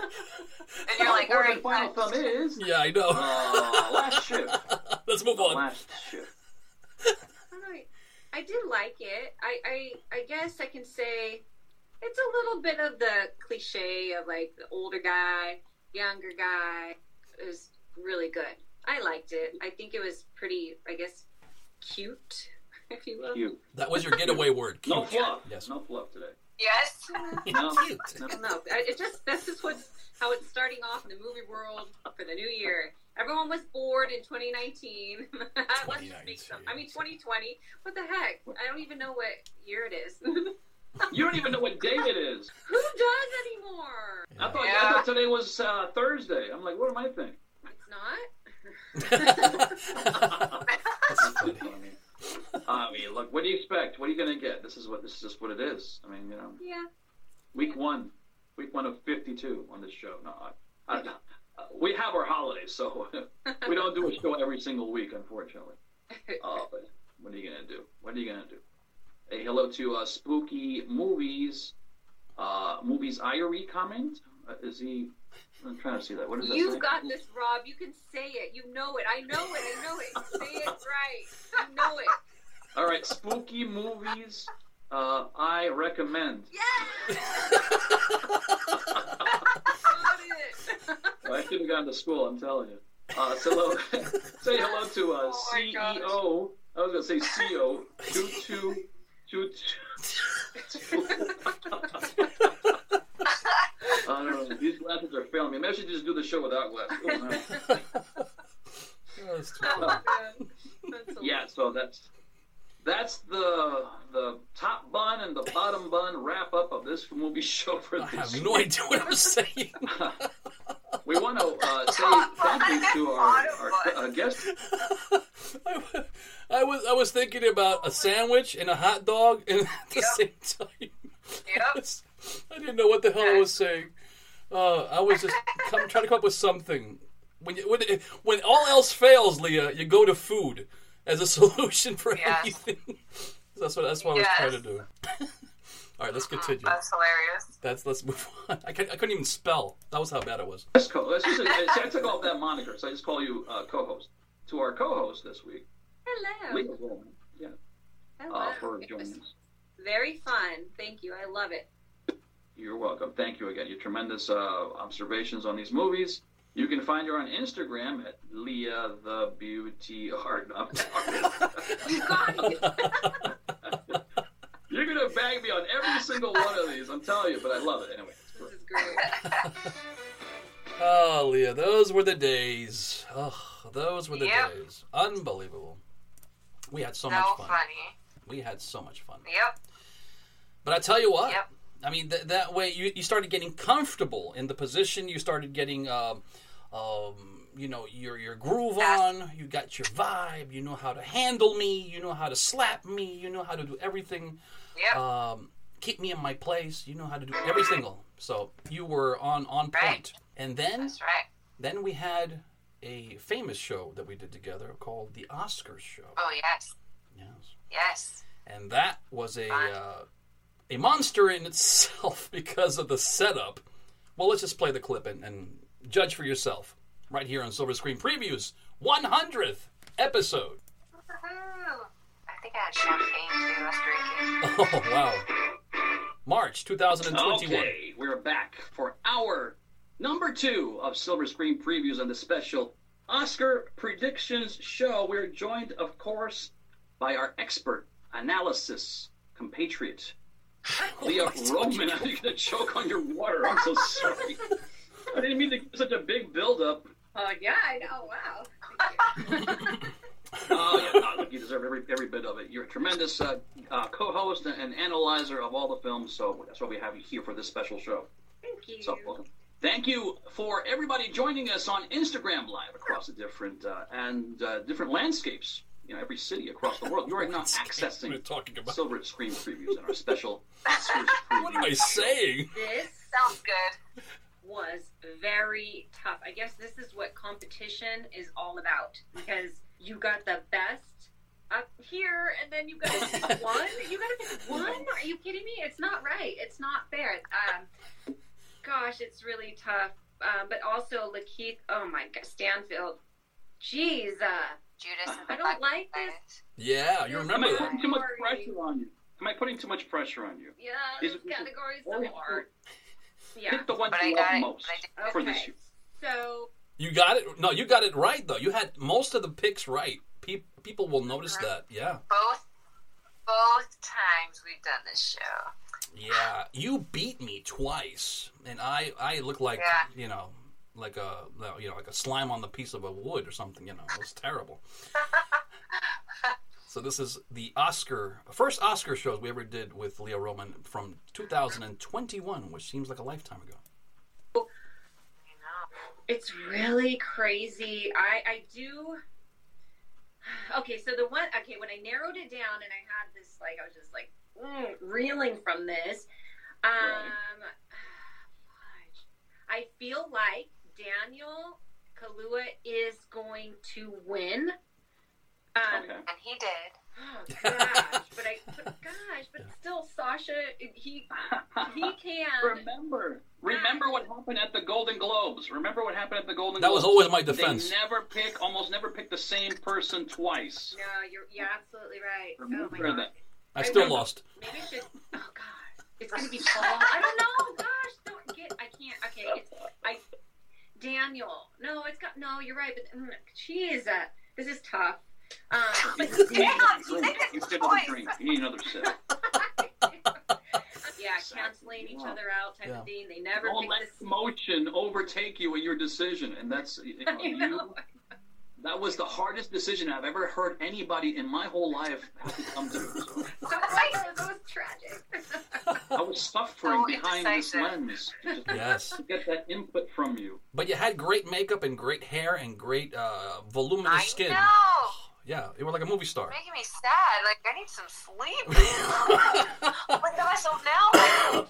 [SPEAKER 2] And you're
[SPEAKER 5] Our
[SPEAKER 2] like, all
[SPEAKER 5] fourth
[SPEAKER 2] right,
[SPEAKER 5] and final
[SPEAKER 2] cut.
[SPEAKER 5] film is
[SPEAKER 1] Yeah, I know.
[SPEAKER 5] uh, Last Ship.
[SPEAKER 1] let's move on.
[SPEAKER 5] Last Ship.
[SPEAKER 7] I I did like it. I, I I guess I can say it's a little bit of the cliche of like the older guy, younger guy. It was really good. I liked it. I think it was pretty, I guess, cute, if you will.
[SPEAKER 5] Cute.
[SPEAKER 1] That was your getaway word.
[SPEAKER 5] No
[SPEAKER 1] Cute.
[SPEAKER 5] fluff.
[SPEAKER 1] Yes.
[SPEAKER 5] No fluff today.
[SPEAKER 2] Yes.
[SPEAKER 5] No.
[SPEAKER 1] Cute.
[SPEAKER 7] I don't know. I- It just this is what's how it's starting off in the movie world for the new year. Everyone was bored in 2019. Let's just make some. I mean, 2020. What the heck? I don't even know what year it is.
[SPEAKER 5] You don't even know what day it is.
[SPEAKER 7] Who does anymore?
[SPEAKER 5] I thought, I thought today was uh, Thursday. I'm like, what am I thinking?
[SPEAKER 7] It's not.
[SPEAKER 5] I mean, look, what do you expect? What are you going to get? This is what this is just what it is. I mean, you know,
[SPEAKER 7] Yeah.
[SPEAKER 5] week one, week one of 52 on this show. No, I, I, uh, we have our holidays, so we don't do a show every single week, unfortunately. Uh, but what are you going to do? What are you going to do? Hey, hello to uh, Spooky Movies. Uh, movies Irie comment. Uh, is he? I'm trying to see that. What does that
[SPEAKER 7] You've got this, Rob. You can say it. You know it. I know it. I know it. Say it right. You know it.
[SPEAKER 5] All right, spooky movies. Uh, I recommend.
[SPEAKER 7] Yes. Got it.
[SPEAKER 5] I should have gone to school. I'm telling you. Uh, so hello, say hello to uh,
[SPEAKER 2] Oh.
[SPEAKER 5] CEO. I was gonna say CEO two two two two. I don't know. These glasses are failing me. Maybe I should just do the show without glasses.
[SPEAKER 1] Oh, that's too funny.
[SPEAKER 7] That's
[SPEAKER 5] yeah, so that's that's the the top bun and the bottom bun wrap up of this movie show for this.
[SPEAKER 1] I
[SPEAKER 5] this
[SPEAKER 1] have no idea what I'm saying.
[SPEAKER 5] We want to uh, say thank you to our, our uh, guest.
[SPEAKER 1] I I was I was thinking about a sandwich and a hot dog and at the same time.
[SPEAKER 2] Yep.
[SPEAKER 1] I didn't know what the hell I was saying. Uh, I was just come, trying to come up with something. When, you, when when all else fails, Lea, you go to food as a solution for
[SPEAKER 2] Yes.
[SPEAKER 1] anything. that's what that's what I was trying to do. all right, let's continue.
[SPEAKER 2] That's hilarious.
[SPEAKER 1] That's let's move on. I, couldn't- I couldn't even spell. That was how bad it was.
[SPEAKER 5] Let's co- let's just, I I took off that moniker, so I just call you uh, co-host. To our co-host this week,
[SPEAKER 7] Hello.
[SPEAKER 5] Lea Roman. Yeah,
[SPEAKER 7] Hello.
[SPEAKER 5] uh, for joining us.
[SPEAKER 7] very fun. Thank you. I love it.
[SPEAKER 5] You're welcome. Thank you again. Your tremendous uh, observations on these movies. You can find her on Instagram at Leah the Beauty Art.
[SPEAKER 7] You got it.
[SPEAKER 5] You're gonna bag me on every single one of these. I'm telling you, but I love it anyway. it's
[SPEAKER 7] This is great.
[SPEAKER 1] Oh, Lea, those were the days. Oh, those were the
[SPEAKER 2] Yep.
[SPEAKER 1] days. Unbelievable. We had so
[SPEAKER 2] So
[SPEAKER 1] much fun.
[SPEAKER 2] How funny.
[SPEAKER 1] We had so much fun.
[SPEAKER 2] Yep.
[SPEAKER 1] But I tell you what,
[SPEAKER 2] Yep.
[SPEAKER 1] I mean, th- that way you, you started getting comfortable in the position. You started getting, um, um, you know, your your groove on. You got your vibe. You know how to handle me. You know how to slap me. You know how to do everything.
[SPEAKER 2] Yep.
[SPEAKER 1] Um, keep me in my place. You know how to do every single. So you were on on point.
[SPEAKER 2] Right.
[SPEAKER 1] And then
[SPEAKER 2] That's right.
[SPEAKER 1] then we had a famous show that we did together called the Oscars show.
[SPEAKER 2] Oh yes.
[SPEAKER 1] Yes.
[SPEAKER 2] Yes.
[SPEAKER 1] And that was a uh, a monster in itself because of the setup. Well, let's just play the clip and, and judge for yourself right here on Silver Screen Previews 100th episode.
[SPEAKER 2] I think I had champagne too. I was drinking.
[SPEAKER 1] Oh wow. March 2021.
[SPEAKER 5] Okay, we're back for our number two of Silver Screen previews on the special Oscar predictions show. We're joined, of course, by our expert analysis compatriot, Lea Roman. I'm going to choke on your water. I'm so sorry. I didn't mean to give such a big build-up.
[SPEAKER 7] Oh yeah, I know. Wow.
[SPEAKER 5] Oh yeah, no, you deserve every every bit of it. You're a tremendous uh, uh, co-host and analyzer of all the films, so that's why we have you here for this special show.
[SPEAKER 7] Thank you.
[SPEAKER 5] So welcome. Thank you for everybody joining us on Instagram Live across the different uh, and uh, different landscapes. You know, every city across the world. You are not accessing
[SPEAKER 1] What are talking about?
[SPEAKER 5] Silver Screen previews and our special Oscars
[SPEAKER 1] What am I saying?
[SPEAKER 7] This
[SPEAKER 2] Sounds good.
[SPEAKER 7] was very tough. I guess this is what competition is all about because you got the best up here and then you got to pick one. You got to pick one? Are you kidding me? It's not right. It's not fair. Um, gosh, it's really tough. Uh, but also Lakeith, oh my god, Stanfield. Jeez, uh,
[SPEAKER 2] Judas and
[SPEAKER 7] I don't like this.
[SPEAKER 1] Yeah, you
[SPEAKER 5] Am
[SPEAKER 1] remember
[SPEAKER 5] I
[SPEAKER 1] that.
[SPEAKER 5] putting too much pressure on you? Am I putting too much pressure on you?
[SPEAKER 7] Yeah,
[SPEAKER 5] Is
[SPEAKER 7] this
[SPEAKER 5] it-
[SPEAKER 7] category is
[SPEAKER 5] or-
[SPEAKER 7] so hard. Yeah.
[SPEAKER 5] Pick the one
[SPEAKER 2] But I
[SPEAKER 5] you
[SPEAKER 2] got
[SPEAKER 5] love
[SPEAKER 2] it.
[SPEAKER 5] most
[SPEAKER 2] But I did.
[SPEAKER 5] for this
[SPEAKER 7] Okay.
[SPEAKER 5] year.
[SPEAKER 7] So
[SPEAKER 1] You got it. No, you got it right though. You had most of the picks right. Pe- people will notice that. Yeah.
[SPEAKER 2] Both both times we've done this show.
[SPEAKER 1] Yeah, you beat me twice, and I I look like
[SPEAKER 2] Yeah.
[SPEAKER 1] you know like a you know like a slime on the piece of a wood or something. You know, it was terrible. so this is the Oscar first Oscar shows we ever did with Lea Roman from 2021, which seems like a lifetime ago.
[SPEAKER 7] It's really crazy. I I do. Okay, so the one okay when I narrowed it down and I had this like I was just like mm, reeling from this. Um, fudge. I feel like Daniel Kaluuya is going to win. Um,
[SPEAKER 5] Okay.
[SPEAKER 2] And he did.
[SPEAKER 7] Oh gosh, but I but gosh, but still Sacha he he can.
[SPEAKER 5] Remember, remember what happened at the Golden Globes. Remember what happened at the Golden
[SPEAKER 1] That
[SPEAKER 5] Globes.
[SPEAKER 1] was always my defense.
[SPEAKER 5] They never pick, almost never pick the same person twice.
[SPEAKER 7] No, you're you're absolutely right. Oh my
[SPEAKER 5] Remember
[SPEAKER 7] god.
[SPEAKER 5] that.
[SPEAKER 1] I still lost.
[SPEAKER 7] Maybe I should. Oh God, it's gonna be Paul. I don't know. Gosh, don't get. I can't. Okay, it's I. Daniel. No, it's got. No, you're right. But mm, jeez, uh, this is tough. Um, but
[SPEAKER 5] You need
[SPEAKER 2] Damn,
[SPEAKER 5] another
[SPEAKER 2] you
[SPEAKER 5] drink. You need another
[SPEAKER 2] choice.
[SPEAKER 5] drink. You need another sip.
[SPEAKER 7] yeah, canceling each other out type
[SPEAKER 1] Yeah.
[SPEAKER 7] of thing. They never
[SPEAKER 5] Don't let
[SPEAKER 7] this.
[SPEAKER 5] emotion overtake you in your decision, and that's you know,
[SPEAKER 7] I
[SPEAKER 5] you-
[SPEAKER 7] know.
[SPEAKER 5] That was the hardest decision I've ever heard anybody in my whole life have to come to. So
[SPEAKER 7] So right, it was tragic.
[SPEAKER 5] I was suffering
[SPEAKER 2] So
[SPEAKER 5] behind this lens to
[SPEAKER 1] Yes,
[SPEAKER 5] to get that input from you.
[SPEAKER 1] but you had great makeup and great hair and great uh, voluminous
[SPEAKER 2] I
[SPEAKER 1] skin.
[SPEAKER 2] know.
[SPEAKER 1] Yeah, you were like a movie star.
[SPEAKER 2] Making me sad. Like I need some sleep. oh my gosh! So now,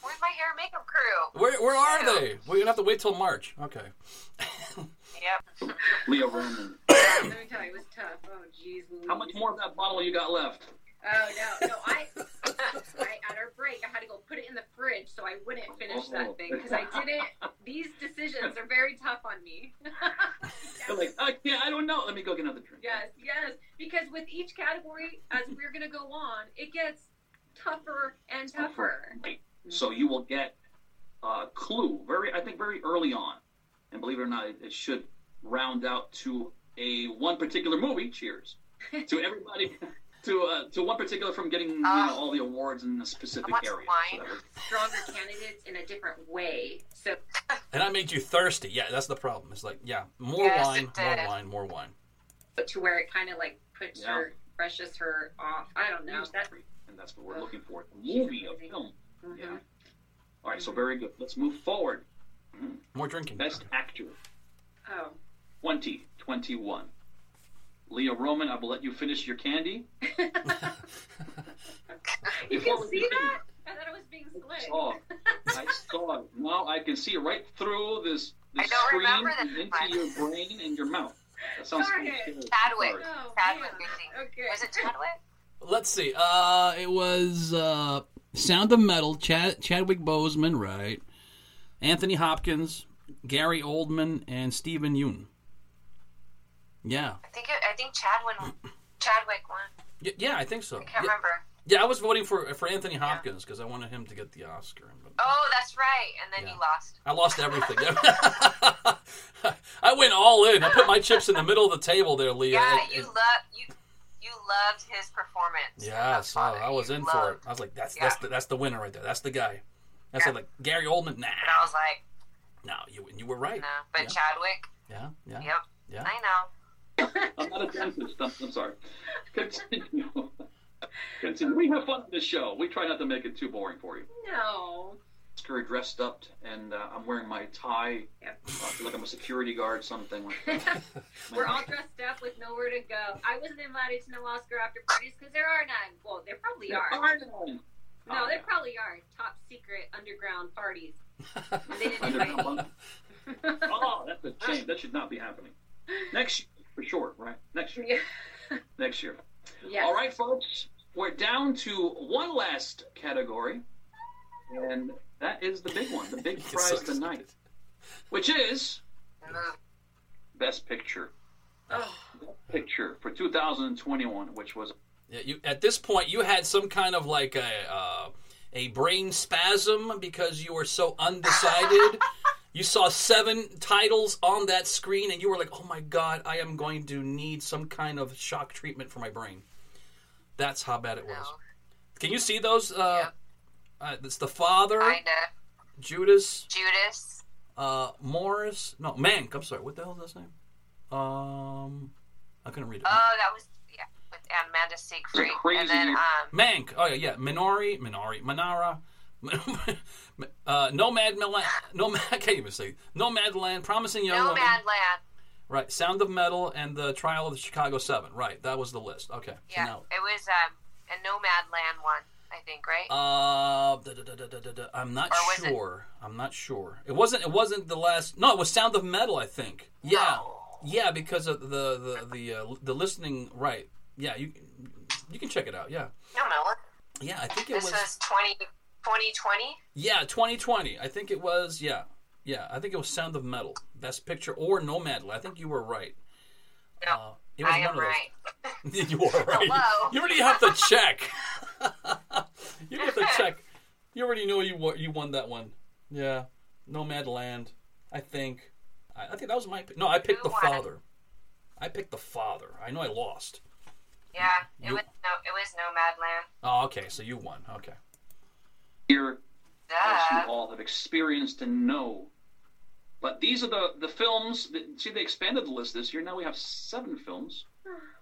[SPEAKER 2] where's my hair and makeup crew?
[SPEAKER 1] Where where are they? We're gonna have to wait till March. Okay.
[SPEAKER 2] Yep.
[SPEAKER 5] Lea Roman.
[SPEAKER 7] Let me tell you, it was tough. Oh, jeez.
[SPEAKER 5] How much more of that bottle you got left?
[SPEAKER 7] Oh no, no! I, I at our break, I had to go put it in the fridge so I wouldn't finish
[SPEAKER 5] Oh.
[SPEAKER 7] that thing because I didn't. These decisions are very tough on me.
[SPEAKER 5] You're like, I can't, I don't know. Let me go get another drink.
[SPEAKER 7] yes, yes, because with each category, as we're gonna go on, it gets tougher and tougher.
[SPEAKER 5] Right. So you will get a clue very, I think, very early on, and believe it or not, it, it should round out to a one particular movie. Cheers to everybody. To, uh, to one particular from getting you know,
[SPEAKER 2] Ah.
[SPEAKER 5] all the awards in a specific area.
[SPEAKER 2] wine.
[SPEAKER 5] So was-
[SPEAKER 7] Stronger candidates in a different way. So
[SPEAKER 1] And I made you thirsty. Yeah, that's the problem. It's like, yeah, more
[SPEAKER 2] Yes,
[SPEAKER 1] wine, more
[SPEAKER 2] did.
[SPEAKER 1] wine, more wine.
[SPEAKER 7] But to where it kind of like puts
[SPEAKER 5] Yeah.
[SPEAKER 7] her, brushes her off. I don't know. That.
[SPEAKER 5] and that's what we're looking for. A movie, a film.
[SPEAKER 7] mhm.
[SPEAKER 5] Yeah. All right, so very good. Let's move forward.
[SPEAKER 1] More drinking.
[SPEAKER 5] Best actor,
[SPEAKER 7] Oh.
[SPEAKER 5] 2021. Lea Roman, I will let you finish your candy.
[SPEAKER 7] You
[SPEAKER 5] Before
[SPEAKER 7] can see
[SPEAKER 5] continue,
[SPEAKER 7] that? I thought it was being
[SPEAKER 5] I saw, I saw it. Now I can see right through this, this
[SPEAKER 2] I don't
[SPEAKER 5] screen
[SPEAKER 2] remember
[SPEAKER 5] and into
[SPEAKER 2] one.
[SPEAKER 5] your brain and your mouth. That sounds
[SPEAKER 7] Darn
[SPEAKER 5] kinda
[SPEAKER 7] it.
[SPEAKER 5] scary.
[SPEAKER 2] Chadwick.
[SPEAKER 7] Oh,
[SPEAKER 2] Chadwick,
[SPEAKER 7] man.
[SPEAKER 2] I think.
[SPEAKER 7] Okay.
[SPEAKER 2] Was it Chadwick?
[SPEAKER 1] Let's see. Uh, it was uh, Sound of Metal, Chad, Chadwick Boseman, right? Anthony Hopkins, Gary Oldman, and Steven Yeun. Yeah.
[SPEAKER 2] I think it, I think Chad won. Chadwick won.
[SPEAKER 1] Y- yeah, I think so.
[SPEAKER 2] I can't
[SPEAKER 1] yeah.
[SPEAKER 2] remember.
[SPEAKER 1] Yeah, I was voting for for Anthony Hopkins because I wanted him to get the Oscar. But
[SPEAKER 2] Oh, that's right. And then
[SPEAKER 1] Yeah.
[SPEAKER 2] you lost.
[SPEAKER 1] I lost everything. I went all in. I put my chips in the middle of the table there, Lea.
[SPEAKER 2] Yeah,
[SPEAKER 1] and-
[SPEAKER 2] you
[SPEAKER 1] and-
[SPEAKER 2] love you. You loved his performance.
[SPEAKER 1] Yeah, so I was
[SPEAKER 2] You
[SPEAKER 1] in for it. I was like, that's
[SPEAKER 2] Yeah.
[SPEAKER 1] that's the, that's the winner right there. That's the guy. That's
[SPEAKER 2] Yeah.
[SPEAKER 1] like Gary Oldman. Nah,
[SPEAKER 2] And I was like,
[SPEAKER 1] no, you you were right.
[SPEAKER 2] no. But
[SPEAKER 1] Yeah.
[SPEAKER 2] Chadwick,
[SPEAKER 1] Yeah, yeah,
[SPEAKER 2] yep,
[SPEAKER 1] yeah.
[SPEAKER 2] I know.
[SPEAKER 5] I'm not a dentist. I'm, I'm sorry. Continue. Continue. We have fun with this show. We try not to make it too boring for you.
[SPEAKER 7] No.
[SPEAKER 5] Scary dressed up, and uh, I'm wearing my tie.
[SPEAKER 7] Yep.
[SPEAKER 5] Uh, I feel like I'm a security guard, something like that.
[SPEAKER 7] We're all dressed up with nowhere to go. I wasn't invited to no Oscar after parties because there are none. Well, there probably there are. are.
[SPEAKER 5] none.
[SPEAKER 7] No,
[SPEAKER 5] Oh,
[SPEAKER 7] there
[SPEAKER 5] yeah.
[SPEAKER 7] probably are top secret underground parties. They didn't invite
[SPEAKER 5] Underground
[SPEAKER 7] me.
[SPEAKER 5] Oh, that's a shame. That should not be happening. Next year, for sure, right? Next year.
[SPEAKER 7] Yeah.
[SPEAKER 5] Next year.
[SPEAKER 7] Yes.
[SPEAKER 5] All right, folks. We're down to one last category, and that is the big one, the big prize
[SPEAKER 1] so
[SPEAKER 5] of the night,
[SPEAKER 1] excited.
[SPEAKER 5] which is Best Picture.
[SPEAKER 7] Oh,
[SPEAKER 5] Picture for 2021, which was
[SPEAKER 1] Yeah, you at this point you had some kind of like a uh, a brain spasm because you were so undecided. you saw seven titles on that screen and you were like, "Oh my god, I am going to need some kind of shock treatment for my brain." That's how bad it was.
[SPEAKER 2] No.
[SPEAKER 1] Can you see those? Uh, uh, it's the father,
[SPEAKER 2] Kinda.
[SPEAKER 1] Judas,
[SPEAKER 2] Judas.
[SPEAKER 1] uh, Morris. No, Mank. I'm sorry. What the hell is his name? Um, I couldn't read it.
[SPEAKER 2] Oh, that was yeah with Amanda Seyfried.
[SPEAKER 5] crazy-
[SPEAKER 2] And then um,
[SPEAKER 1] Mank. Oh yeah, yeah. Minari, Minari, Manara. uh, Nomad Milan. Nomad. I can't even say. Nomad Land. Promising young woman.
[SPEAKER 2] Nomadland.
[SPEAKER 1] Right. Sound of Metal and the Trial of the Chicago Seven. Right. That was the list. Okay. So
[SPEAKER 2] Yeah,
[SPEAKER 1] now-
[SPEAKER 2] it was um a Nomadland one, I think, right?
[SPEAKER 1] Uh, da, da, da, da, da, da, da. I'm not
[SPEAKER 2] Or was it-
[SPEAKER 1] sure. I'm not sure. It wasn't. It wasn't the last. No, it was Sound of Metal. I think. Yeah.
[SPEAKER 2] No.
[SPEAKER 1] Yeah, because of the the the uh, the listening. Right. Yeah. You you can check it out. Yeah.
[SPEAKER 2] No, know.
[SPEAKER 1] Yeah. I think it
[SPEAKER 2] This
[SPEAKER 1] was.
[SPEAKER 2] was 20, 2020.
[SPEAKER 1] Yeah, 2020. I think it was. Yeah, yeah. I think it was Sound of Metal, Best Picture or Nomadland. I think you were right.
[SPEAKER 2] No,
[SPEAKER 1] Uh, it was
[SPEAKER 2] I am right.
[SPEAKER 1] you are right.
[SPEAKER 2] Hello.
[SPEAKER 1] You already have to check. you have to check. You already know you won, you won that one. Yeah, Nomadland. I think. I, I think that was my. No, I picked
[SPEAKER 2] Who
[SPEAKER 1] the
[SPEAKER 2] won?
[SPEAKER 1] father. I picked the father. I know I lost.
[SPEAKER 2] Yeah, it
[SPEAKER 1] You-
[SPEAKER 2] was no, it was Nomadland.
[SPEAKER 1] Oh, okay. So you won. Okay.
[SPEAKER 5] here as you all have experienced and know. But these are the, the films. That, see, they expanded the list this year. Now we have seven films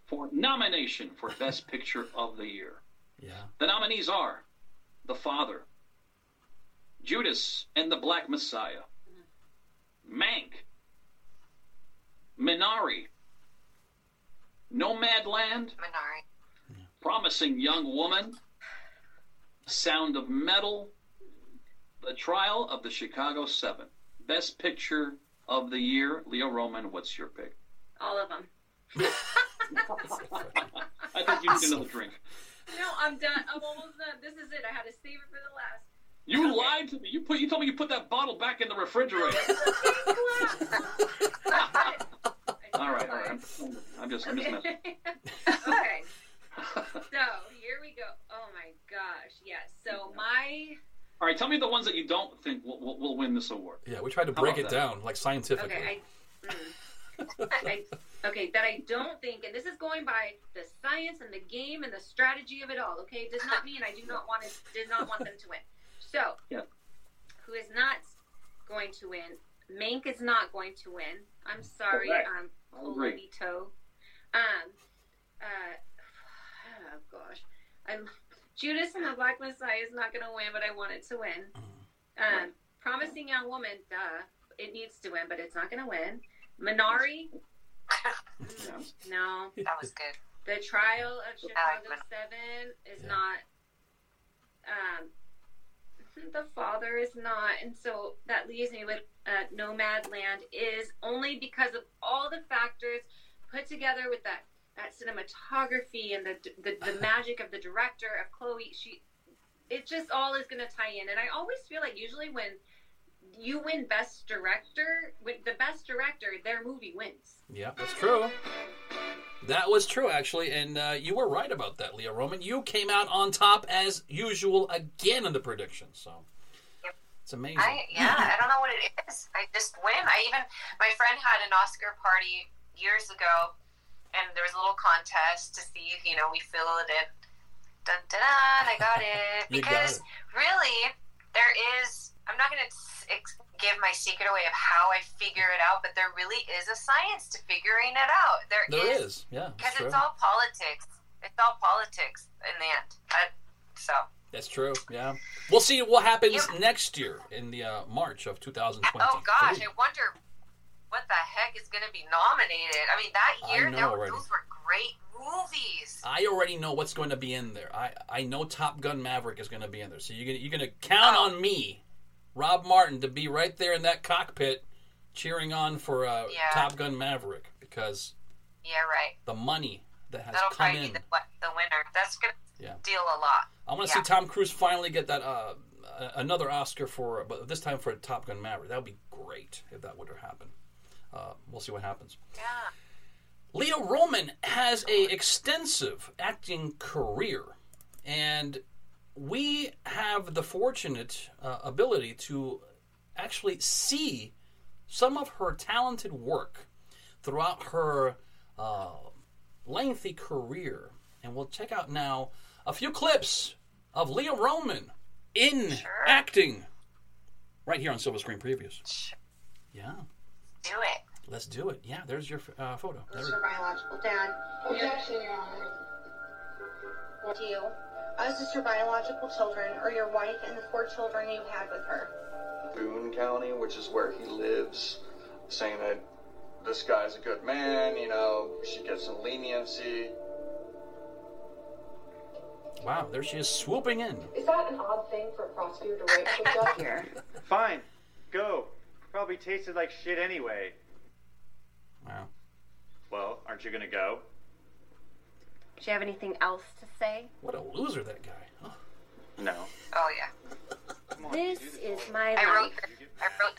[SPEAKER 5] for nomination for Best Picture of the Year.
[SPEAKER 1] Yeah.
[SPEAKER 5] The nominees are The Father, Judas and the Black Messiah, mm-hmm. Mank, Minari, Nomadland,
[SPEAKER 2] Minari.
[SPEAKER 5] Promising Young Woman, Sound of Metal, The Trial of the Chicago Seven. Best Picture of the Year. Lea Roman, what's your pick?
[SPEAKER 7] all of them.
[SPEAKER 5] I think you need another drink.
[SPEAKER 7] No, I'm done. I'm almost done. This is it. I had to save it for the last.
[SPEAKER 5] You lied to me. You put. You told me you put that bottle back in the refrigerator. all right, all right. I'm, I'm just, I'm just messing.
[SPEAKER 7] okay. So here we go. Oh my gosh. Yes. So my
[SPEAKER 5] All right, tell me the ones that you don't think will, will, will win this award.
[SPEAKER 1] Yeah. We tried to
[SPEAKER 5] How
[SPEAKER 1] break it
[SPEAKER 5] that?
[SPEAKER 1] down like scientifically.
[SPEAKER 7] okay. I, mm. I okay that I don't think, and this is going by the science and the game and the strategy of it all. Okay, it does not mean I do not want it. Did not want them to win. So
[SPEAKER 5] Yeah.
[SPEAKER 7] who is not going to win? Mank is not going to win. I'm sorry.
[SPEAKER 5] Correct.
[SPEAKER 7] Um,
[SPEAKER 5] I agree.
[SPEAKER 7] Colito. Um. Uh. Oh gosh. I. Judas and the Black Messiah is not going to win, but I want it to win. Um, Promising Young Woman, duh, it needs to win, but it's not going to win. Minari, no.
[SPEAKER 2] That was good.
[SPEAKER 7] The Trial of Chicago
[SPEAKER 2] Min-
[SPEAKER 7] Seven is
[SPEAKER 1] Yeah.
[SPEAKER 7] not. Um, the Father is not, and so that leaves me with uh, Nomad Land is only because of all the factors put together with that that cinematography and the the, the magic of the director of Chloe. She, it just all is going to tie in, and I always feel like usually when
[SPEAKER 6] you win best director. With the best director, their movie wins.
[SPEAKER 1] Yeah, that's true. That was true, actually, and uh, you were right about that, Lea Roman. You came out on top as usual again in the prediction, so it's amazing.
[SPEAKER 2] I, yeah, I don't know what it is. I just win. I even my friend had an Oscar party years ago, and there was a little contest to see if you know we filled it in. Dun dun dun! I got it because got it. really there is. I'm not going to give my secret away of how I figure it out, but there really is a science to figuring it out. There,
[SPEAKER 1] there is, is. yeah.
[SPEAKER 2] Because it's all politics. It's all politics in the end. I, so.
[SPEAKER 1] That's true. Yeah, we'll see what happens yep. next year in the uh, March of 2020. Oh
[SPEAKER 2] gosh, I wonder what the heck is going to be nominated. I mean, that year there, those were great movies.
[SPEAKER 1] I already know what's going to be in there. I, I know Top Gun Maverick is going to be in there. So you're gonna, you're going to count oh. on me Rob Martin to be right there in that cockpit cheering on for uh, yeah. Top Gun Maverick because
[SPEAKER 2] yeah, right.
[SPEAKER 1] The money that has
[SPEAKER 2] That'll
[SPEAKER 1] come
[SPEAKER 2] in.
[SPEAKER 1] The,
[SPEAKER 2] the, winner. That's gonna yeah. deal a lot.
[SPEAKER 1] I want to yeah. see Tom Cruise finally get that uh, another Oscar for, but this time for a Top Gun Maverick. That would be great if that would have happened. Uh, we'll see what happens.
[SPEAKER 2] Yeah.
[SPEAKER 1] Lea Roman has a extensive acting career, and we have the fortunate uh, ability to actually see some of her talented work throughout her uh, lengthy career. And we'll check out now a few clips of Lea Roman in sure. acting right here on Silver Screen Previews.
[SPEAKER 2] Sure.
[SPEAKER 1] Yeah.
[SPEAKER 2] Do it.
[SPEAKER 1] Let's do it. Yeah, there's your uh, photo.
[SPEAKER 8] This is your biological dad. Objection, Your Honor. What do you? us as your biological children or your wife and the four children you had with her.
[SPEAKER 9] Boone County, which is where he lives, saying that this guy's a good man, you know, she gets some leniency.
[SPEAKER 1] Wow, there she is swooping in.
[SPEAKER 8] Is that an odd thing for a prosecutor to write for judge here?
[SPEAKER 10] Fine, go. Probably tasted like shit anyway.
[SPEAKER 1] Wow.
[SPEAKER 10] Well, aren't you gonna go?
[SPEAKER 6] Do you have anything else to say?
[SPEAKER 1] What a loser that guy. Huh?
[SPEAKER 9] No.
[SPEAKER 2] Oh yeah.
[SPEAKER 6] this is my I life.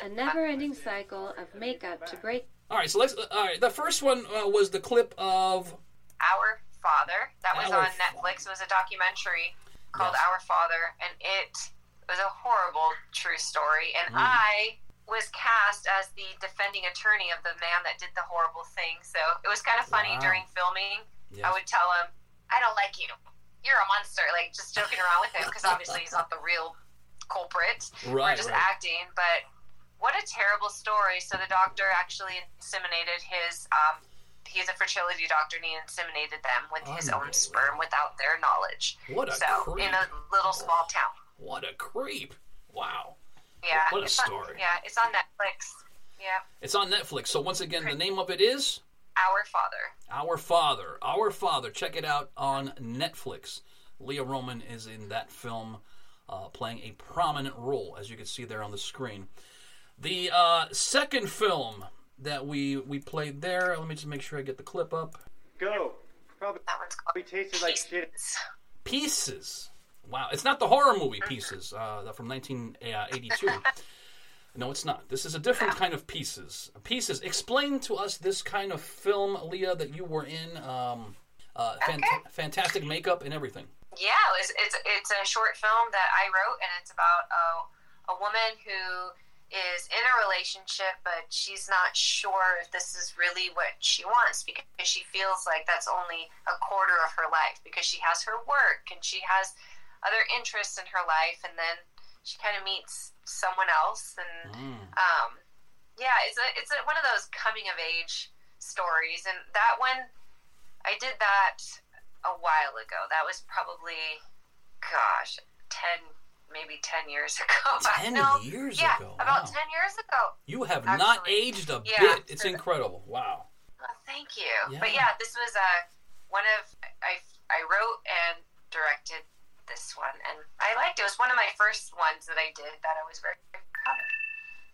[SPEAKER 6] a never-ending cycle of makeup to break.
[SPEAKER 1] All right, so let's. Uh, all right, the first one uh, was the clip of
[SPEAKER 2] Our Father. That was Our on Netflix. It was a documentary called yes. Our Father, and it was a horrible true story. And mm. I was cast as the defending attorney of the man that did the horrible thing. So it was kind of funny wow. during filming I would tell him, I don't like you. You're a monster. Like, just joking around with him because obviously he's not the real culprit. Right, We're just right. acting. But what a terrible story. So the doctor actually inseminated his. Um, he's a fertility doctor and he inseminated them with his own sperm without their knowledge.
[SPEAKER 1] What a
[SPEAKER 2] so
[SPEAKER 1] creep.
[SPEAKER 2] in a little small town.
[SPEAKER 1] What a creep! Wow.
[SPEAKER 2] Yeah.
[SPEAKER 1] What a story.
[SPEAKER 2] On, yeah, it's on Netflix. Yeah.
[SPEAKER 1] It's on Netflix. So once again, the name of it is
[SPEAKER 2] our Father.
[SPEAKER 1] Our Father. Our Father. Check it out on Netflix. Lea Roman is in that film, uh, playing a prominent role, as you can see there on the screen. The uh, second film that we we played there. Let me just make sure I get the clip up.
[SPEAKER 10] Go. Probably, that one's called tasted like shit.
[SPEAKER 1] Pieces. Wow, it's not the horror movie Pieces uh, from 1982. No, it's not. This is a different kind of pieces. Pieces. Explain to us this kind of film, Lea, that you were in. Um, uh, okay. fantastic makeup and everything.
[SPEAKER 2] Yeah, it's, it's, it's a short film that I wrote, and it's about a, a woman who is in a relationship, but she's not sure if this is really what she wants because she feels like that's only a quarter of her life because she has her work and she has other interests in her life, and then she kind of meets someone else, and mm. um, yeah, it's a it's a, one of those coming of age stories, and that one I did that a while ago. That was probably, gosh, ten maybe 10 years ago.
[SPEAKER 1] 10 no, years
[SPEAKER 2] yeah,
[SPEAKER 1] ago?
[SPEAKER 2] about 10 years ago.
[SPEAKER 1] You have actually. not aged a yeah, bit. It's incredible. Wow.
[SPEAKER 2] Well, thank you. Yeah. But yeah, this was uh, one of, I, I wrote and directed this one, and I liked it. It was one of my first ones that I did that I was very proud of.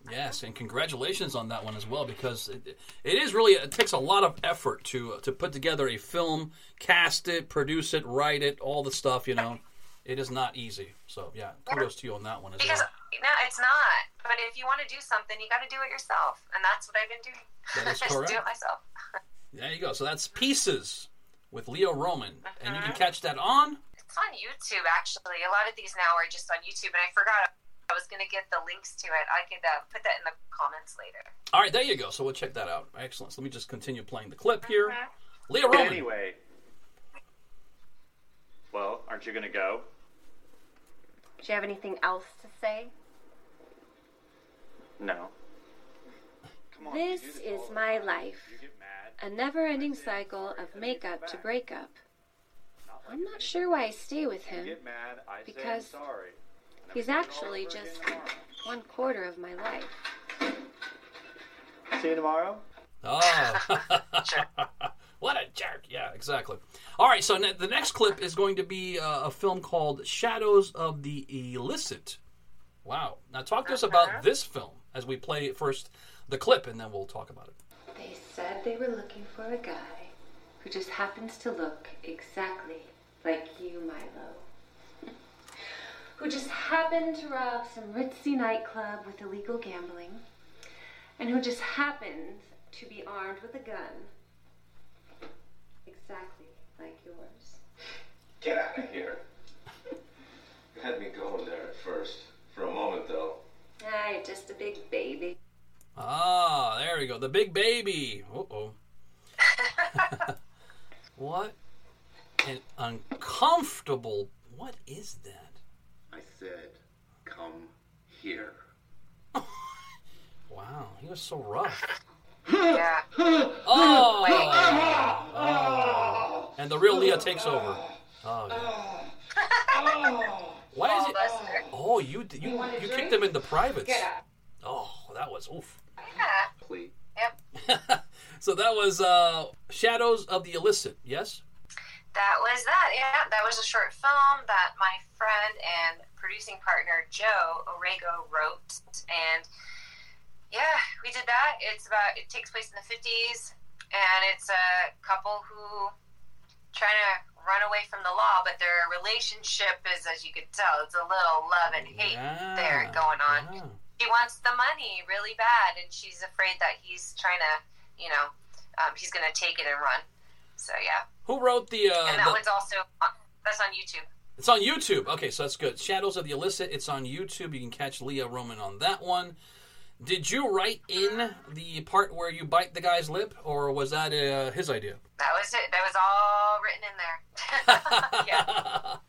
[SPEAKER 1] Yes, and congratulations on that one as well because it, it is really it takes a lot of effort to to put together a film, cast it, produce it, write it, all the stuff you know. It is not easy. So yeah, kudos to you on that one as
[SPEAKER 2] Because
[SPEAKER 1] well.
[SPEAKER 2] no, it's not. But if you want to do something, you got to do it yourself, and that's what I've been doing.
[SPEAKER 1] That is correct.
[SPEAKER 2] do it myself.
[SPEAKER 1] There you go. So that's Pieces with Lea Roman, and you can
[SPEAKER 2] Mhm.
[SPEAKER 1] catch that on.
[SPEAKER 2] It's on YouTube, actually. A lot of these now are just on YouTube, and I forgot I was going to get the links to it. I could uh, put that in the comments later.
[SPEAKER 1] All right, there you go. So we'll check that out. Excellent. So let me just continue playing the clip here.
[SPEAKER 2] Mhm.
[SPEAKER 1] Lea Roman.
[SPEAKER 10] Anyway. Well, aren't you going to go?
[SPEAKER 7] Do you have anything else to say?
[SPEAKER 10] No. Come on.
[SPEAKER 7] This
[SPEAKER 10] you
[SPEAKER 7] is my
[SPEAKER 10] time.
[SPEAKER 7] life.
[SPEAKER 10] You get mad.
[SPEAKER 7] A never ending cycle of makeup to breakup. I'm not sure why I stay with him.
[SPEAKER 10] get mad. I say I'm
[SPEAKER 7] Because
[SPEAKER 10] sorry.
[SPEAKER 7] He's
[SPEAKER 10] I'm doing it all
[SPEAKER 7] actually just one quarter of my life.
[SPEAKER 10] See you tomorrow.
[SPEAKER 1] Oh. what a jerk. Yeah, exactly. All right, so ne- the next clip is going to be uh, a film called Shadows of the Illicit. Wow. Now, talk to us about this film as we play first the clip, and then we'll talk about it.
[SPEAKER 7] They said they were looking for a guy who just happens to look exactly like you, Milo. who just happened to rob some ritzy nightclub with illegal gambling, and who just happened to be armed with a gun. Exactly like yours.
[SPEAKER 11] Get out of here. You had me going there at first. For a moment, though.
[SPEAKER 7] Ah, you're just a big baby.
[SPEAKER 1] Ah, there we go. The big baby. Uh oh. what an uncomfortable. What is that?
[SPEAKER 11] I said, come here.
[SPEAKER 1] Wow, he was so rough.
[SPEAKER 2] Yeah.
[SPEAKER 1] Oh! Oh. And the real Lea takes over. Oh, yeah. Why is it? Oh, you you you kicked him into privates. Oh, that was oof.
[SPEAKER 2] Yeah.
[SPEAKER 11] Please.
[SPEAKER 2] Yep.
[SPEAKER 1] so that was uh, Shadows of the Illicit. Yes.
[SPEAKER 2] That was that. Yeah, that was a short film that my friend and producing partner Joe Orego wrote, and yeah, we did that. It's about. It takes place in the fifties, and it's a couple who trying to run away from the law, but their relationship is, as you could tell, it's a little love and hate there going on.
[SPEAKER 1] yeah.
[SPEAKER 2] She wants the money really bad, and she's afraid that he's trying to, you know, um, he's going to take it and run. So yeah.
[SPEAKER 1] Who wrote the? Uh,
[SPEAKER 2] And that
[SPEAKER 1] the-
[SPEAKER 2] one's also on, that's on YouTube.
[SPEAKER 1] It's on YouTube. Okay, so that's good. Shadows of the Illicit. It's on YouTube. You can catch Lea Roman on that one. Did you write in the part where you bite the guy's lip, or was that uh, his idea?
[SPEAKER 2] That was it. That was all written in there. yeah.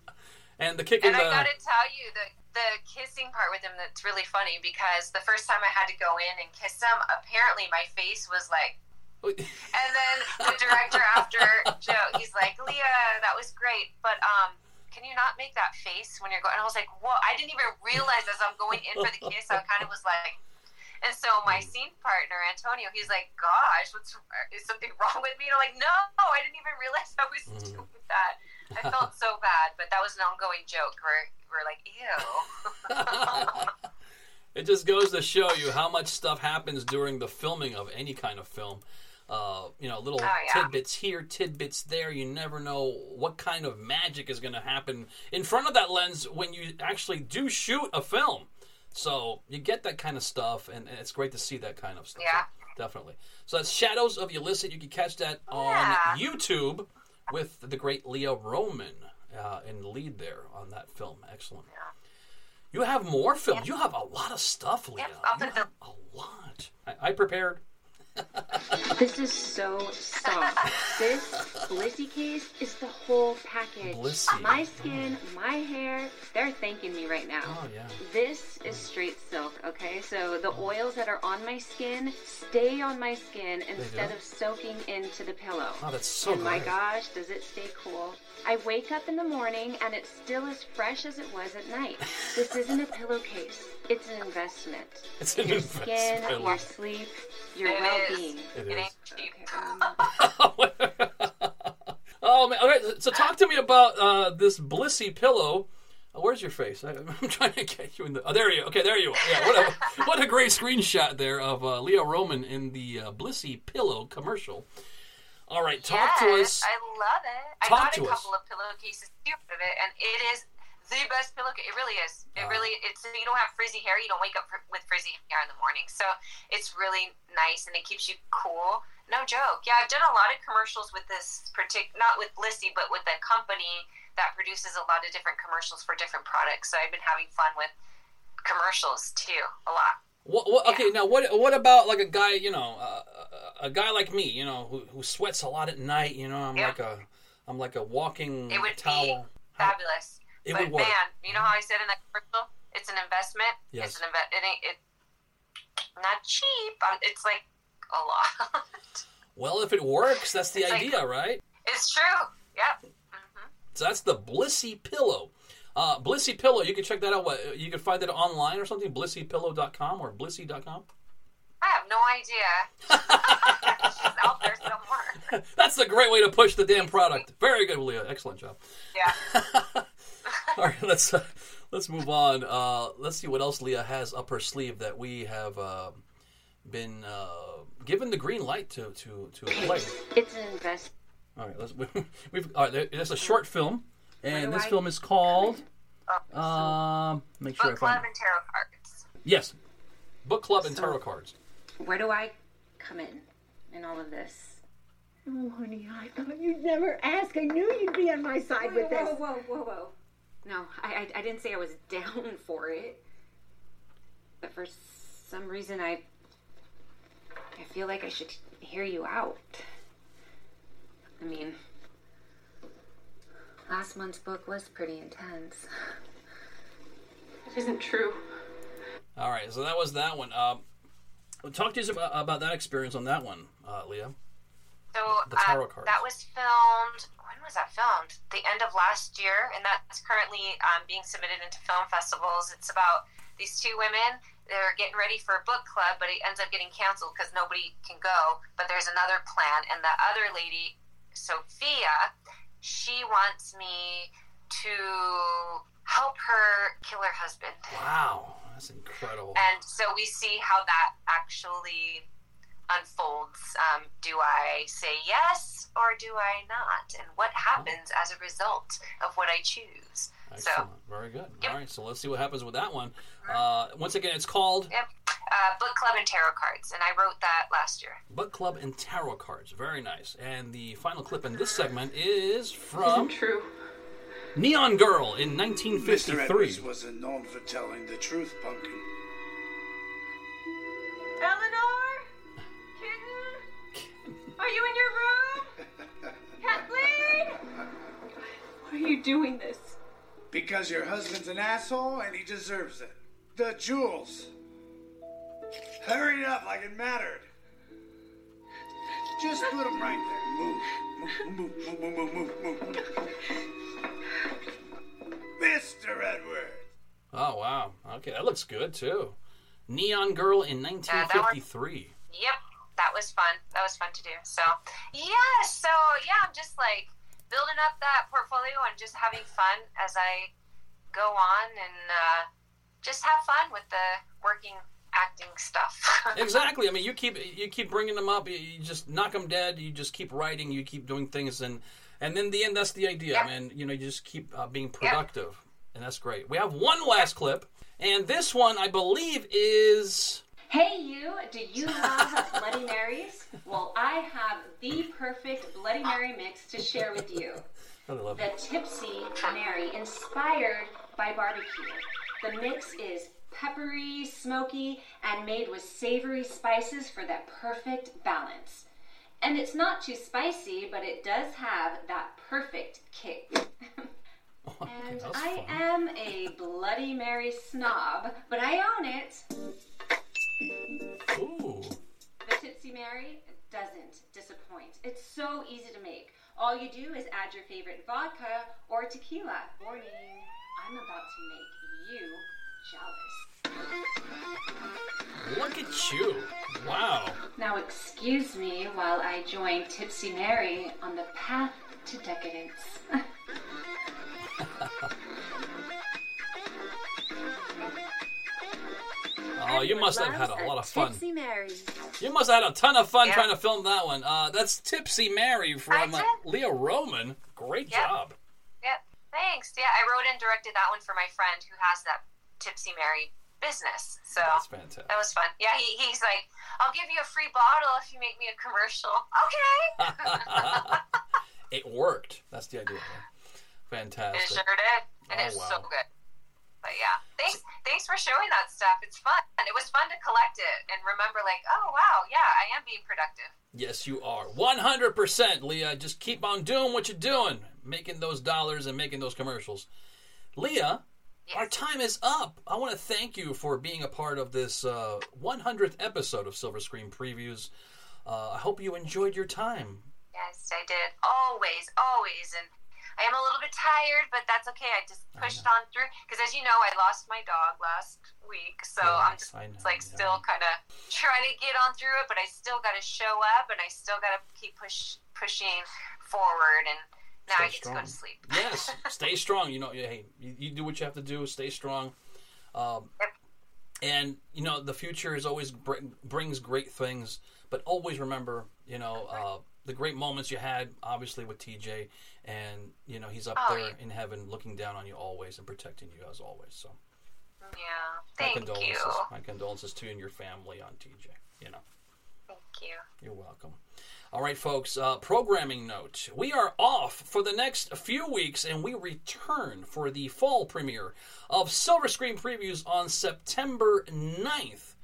[SPEAKER 1] And the kick
[SPEAKER 2] And I
[SPEAKER 1] the.
[SPEAKER 2] got to tell you the the kissing part with him. That's really funny because the first time I had to go in and kiss him, apparently my face was like. And then the director after Joe, he's like, Lea, that was great, but um. Can you not make that face when you're going? And I was like, "Whoa!" I didn't even realize as I'm going in for the kiss, I kind of was like, And so my scene partner Antonio, he's like, "Gosh, what's is something wrong with me?" And I'm like, "No, I didn't even realize I was
[SPEAKER 1] Mm-hmm.
[SPEAKER 2] doing that." I felt so bad, but that was an ongoing joke. Where we're like, "Ew."
[SPEAKER 1] it just goes to show you how much stuff happens during the filming of any kind of film. Uh, you know, little
[SPEAKER 2] Oh, yeah.
[SPEAKER 1] tidbits here, tidbits there. You never know what kind of magic is going to happen in front of that lens when you actually do shoot a film. So you get that kind of stuff, and, and it's great to see that kind of stuff.
[SPEAKER 2] Yeah.
[SPEAKER 1] So, definitely. So that's Shadows of Illicit. You can catch that on
[SPEAKER 2] Yeah.
[SPEAKER 1] YouTube with the great Lea Roman uh, in lead there on that film. Excellent. You have more films. You have a lot of stuff, Lea.
[SPEAKER 2] I'll
[SPEAKER 1] You have a lot. I, I prepared.
[SPEAKER 7] This is so soft. this Blissy case is the whole package.
[SPEAKER 1] Blissy.
[SPEAKER 7] My skin, my hair, they're thanking me right now.
[SPEAKER 1] Oh yeah.
[SPEAKER 7] This is straight silk, okay? So the oils that are on my skin stay on my skin instead of soaking into the pillow.
[SPEAKER 1] Oh, that's so
[SPEAKER 7] and my gosh, does it stay cool? I wake up in the morning and it's still as fresh as it was at night. This isn't a pillowcase. It's an investment.
[SPEAKER 1] It's an
[SPEAKER 7] your
[SPEAKER 1] investment.
[SPEAKER 7] skin, your sleep, your
[SPEAKER 2] It is.
[SPEAKER 7] well-being.
[SPEAKER 1] It
[SPEAKER 2] It
[SPEAKER 1] is.
[SPEAKER 2] ain't cheap.
[SPEAKER 1] oh man. Okay. So talk to me about uh, this Blissy pillow. Oh, where's your face? I, I'm trying to get you in the. Oh, there you. Okay, there you are. Yeah. What a what a great screenshot there of uh, Lea Roman in the uh, Blissy pillow commercial. All right, talk to us.
[SPEAKER 2] I love it.
[SPEAKER 1] Talk
[SPEAKER 2] I got a
[SPEAKER 1] us.
[SPEAKER 2] couple of pillowcases too of it, and it is the best pillowcase. It really is. It really. It's you don't have frizzy hair. You don't wake up fr- with frizzy hair in the morning. So it's really nice and it keeps you cool. No joke. Yeah, I've done a lot of commercials with this particular, not with Blissy, but with the company that produces a lot of different commercials for different products. So I've been having fun with commercials too, a lot.
[SPEAKER 1] What, what, okay, now what what about like a guy, you know, uh, a guy like me, you know, who, who sweats a lot at night, you know, I'm
[SPEAKER 2] Yeah.
[SPEAKER 1] like a I'm like a walking
[SPEAKER 2] It would
[SPEAKER 1] towel.
[SPEAKER 2] be fabulous.
[SPEAKER 1] It
[SPEAKER 2] but
[SPEAKER 1] would work.
[SPEAKER 2] man, you know how I said in that commercial, it's an investment.
[SPEAKER 1] Yes.
[SPEAKER 2] It's an invest. It ain't it. Not cheap. Um, it's like a lot.
[SPEAKER 1] Well, if it works, that's the
[SPEAKER 2] It's like-
[SPEAKER 1] idea, right?
[SPEAKER 2] it's true. Yep.
[SPEAKER 1] So that's the Blissy Pillow. Uh, Blissy Pillow, you can check that out. What you can find it online or something, blissypillow.com or blissy.com.
[SPEAKER 2] I have no idea. She's out there somewhere.
[SPEAKER 1] That's a great way to push the damn product. Very good, Lea. Excellent job.
[SPEAKER 2] Yeah.
[SPEAKER 1] All right, let's uh, let's move on. Uh, let's see what else Lea has up her sleeve that we have uh, been uh, given the green light to to to play.
[SPEAKER 7] It's an investment.
[SPEAKER 1] All right, let's we've all right. there- There's a short film, and this
[SPEAKER 7] I
[SPEAKER 1] film is called. Um, make sure
[SPEAKER 2] Book
[SPEAKER 1] I
[SPEAKER 2] club
[SPEAKER 1] find.
[SPEAKER 2] and tarot cards.
[SPEAKER 1] Yes, book club and tarot cards.
[SPEAKER 7] Where do I come in in all of this?
[SPEAKER 12] Oh, honey, I thought you'd never ask. I knew you'd be on my side with this.
[SPEAKER 7] Whoa, whoa, whoa, whoa. No, I, I, I didn't say I was down for it. But for some reason, I, I feel like I should hear you out. I mean, last month's book was pretty intense.
[SPEAKER 13] It isn't true.
[SPEAKER 1] All right, so that was that one. Uh, Um, talk to us about, about that experience on that one, uh, Lea.
[SPEAKER 2] So
[SPEAKER 1] The tarot
[SPEAKER 2] uh, that was filmed. When was that filmed? The end of last year, and that's currently um, being submitted into film festivals. It's about these two women. They're getting ready for a book club, but it ends up getting canceled because nobody can go. But there's another plan, and the other lady, Sophia, she wants me to help her kill her husband.
[SPEAKER 1] Wow, that's incredible.
[SPEAKER 2] And so we see how that actually unfolds. Um, do I say yes or do I not? And what happens as a result of what I choose?
[SPEAKER 1] Excellent. Very good. All right, so let's see what happens with that one. Uh, once again, it's called
[SPEAKER 2] Yep. Uh, book club and tarot cards, and I wrote that last year.
[SPEAKER 1] Book Club and Tarot Cards. Very nice. And the final clip in this segment is from
[SPEAKER 13] true.
[SPEAKER 1] Neon Girl in
[SPEAKER 14] Mr.
[SPEAKER 1] 1953.
[SPEAKER 14] Edwards wasn't known for telling the truth, Pumpkin.
[SPEAKER 13] Eleanor? Kitten? Are you in your room? Kathleen? Why are you doing this?
[SPEAKER 14] Because your husband's an asshole and he deserves it. The jewels. Hurry up like it mattered. Just put them right there. Move. Move, move, move, move, move, move, move. Mr. Edwards.
[SPEAKER 1] Oh, wow. Okay, that looks good, too. Neon Girl in 1953.
[SPEAKER 2] Yep, that was fun. That was fun to do. So, yeah, so yeah, I'm just like building up that portfolio and just having fun as I go on and uh, just have fun with the working acting stuff.
[SPEAKER 1] exactly. I mean, you keep you keep bringing them up. You, you just knock them dead. You just keep writing. You keep doing things, and and then the end. That's the idea,
[SPEAKER 2] Yeah.
[SPEAKER 1] man. You know, you just keep uh, being productive, and that's great. We have one last clip, and this one I believe is
[SPEAKER 7] Hey, you, do you love Bloody Marys? Well, I have the perfect Bloody Mary mix to share with you.
[SPEAKER 1] I love
[SPEAKER 7] The Tipsy Mary, inspired by barbecue. The mix is peppery, smoky, and made with savory spices for that perfect balance. And it's not too spicy, but it does have that perfect kick. Oh, and
[SPEAKER 1] that's
[SPEAKER 7] I
[SPEAKER 1] fun.
[SPEAKER 7] am a Bloody Mary snob, but I own it.
[SPEAKER 1] Ooh.
[SPEAKER 7] The Tipsy Mary doesn't disappoint. It's so easy to make. All you do is add your favorite vodka or tequila. Warning, I'm about to make you jealous.
[SPEAKER 1] Look at you! Wow.
[SPEAKER 7] Now, excuse me while I join Tipsy Mary on the path to decadence.
[SPEAKER 1] Oh, you must have had a lot of fun.
[SPEAKER 13] Tipsy Mary.
[SPEAKER 1] You must have had a ton of fun trying to film that one. Uh, that's Tipsy Mary from uh. Lea Roman. Great
[SPEAKER 2] Yep.
[SPEAKER 1] job.
[SPEAKER 2] Yep. thanks. Yeah, I wrote and directed that one for my friend who has that Tipsy Mary business. So that was fun. Yeah, he, he's like, I'll give you a free bottle if you make me a commercial. Okay.
[SPEAKER 1] it worked. That's the idea. Man. Fantastic.
[SPEAKER 2] It sure did. And
[SPEAKER 1] Oh,
[SPEAKER 2] it's
[SPEAKER 1] wow.
[SPEAKER 2] so good. But yeah, thanks thanks for showing that stuff. It's fun. It was fun to collect it and remember like, oh wow, yeah, I am being productive.
[SPEAKER 1] Yes, you are. 100%, Lea. Just keep on doing what you're doing, making those dollars and making those commercials. Lea, our time is up. I want to thank you for being a part of this uh, 100th episode of Silver Screen Previews. Uh, I hope you enjoyed your time.
[SPEAKER 2] Yes, I did. Always, always. And I am a little bit tired, but that's okay. I just pushed on through. Because as you know, I lost my dog last week. So I'm just
[SPEAKER 1] know,
[SPEAKER 2] like still kind of trying to get on through it, but I still got to show up and I still got to keep push pushing forward. And now I get to go to sleep.
[SPEAKER 1] yes, stay strong. You know, hey, you, you do what you have to do. Stay strong. Um, and you know, the future is always br- brings great things, but always remember, you know, uh, the great moments you had, obviously with TJ, and you know, he's up
[SPEAKER 2] Oh,
[SPEAKER 1] there
[SPEAKER 2] yeah.
[SPEAKER 1] in heaven, looking down on you always and protecting you as always. So,
[SPEAKER 2] Yeah.
[SPEAKER 1] my condolences,
[SPEAKER 2] you.
[SPEAKER 1] my condolences to you and your family on TJ. You know.
[SPEAKER 2] Thank you.
[SPEAKER 1] You're welcome. All right, folks, uh, programming note. We are off for the next few weeks and we return for the fall premiere of Silver Screen Previews on September 9th.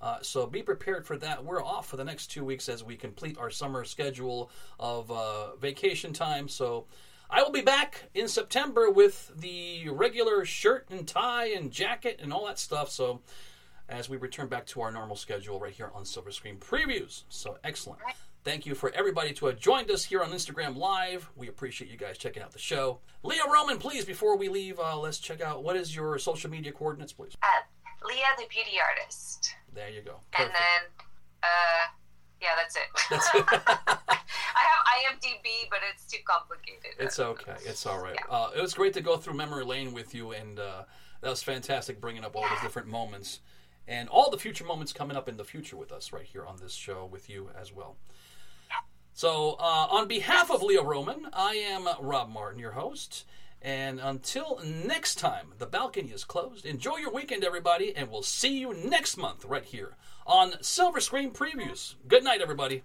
[SPEAKER 1] Uh, so be prepared for that. We're off for the next two weeks as we complete our summer schedule of uh, vacation time. So I will be back in September with the regular shirt and tie and jacket and all that stuff. So as we return back to our normal schedule right here on Silver Screen Previews. So excellent. Thank you for everybody to have joined us here on Instagram Live. We appreciate you guys checking out the show. Lea Roman, please, before we leave, uh, let's check out what is your social media coordinates, please.
[SPEAKER 2] Uh, Lea, the beauty artist.
[SPEAKER 1] There you go.
[SPEAKER 2] And then, uh, yeah, that's it.
[SPEAKER 1] That's it.
[SPEAKER 2] I have IMDb, but it's too complicated.
[SPEAKER 1] It's okay. It's all right. Uh, it was great to go through memory lane with you, and uh, that was fantastic bringing up all those different moments and all the future moments coming up in the future with us right here on this show with you as well. So, uh, on behalf of Lea Roman, I am Rob Martin, your host. And until next time, the balcony is closed. Enjoy your weekend, everybody, and we'll see you next month right here on Silver Screen Previews. Good night, everybody.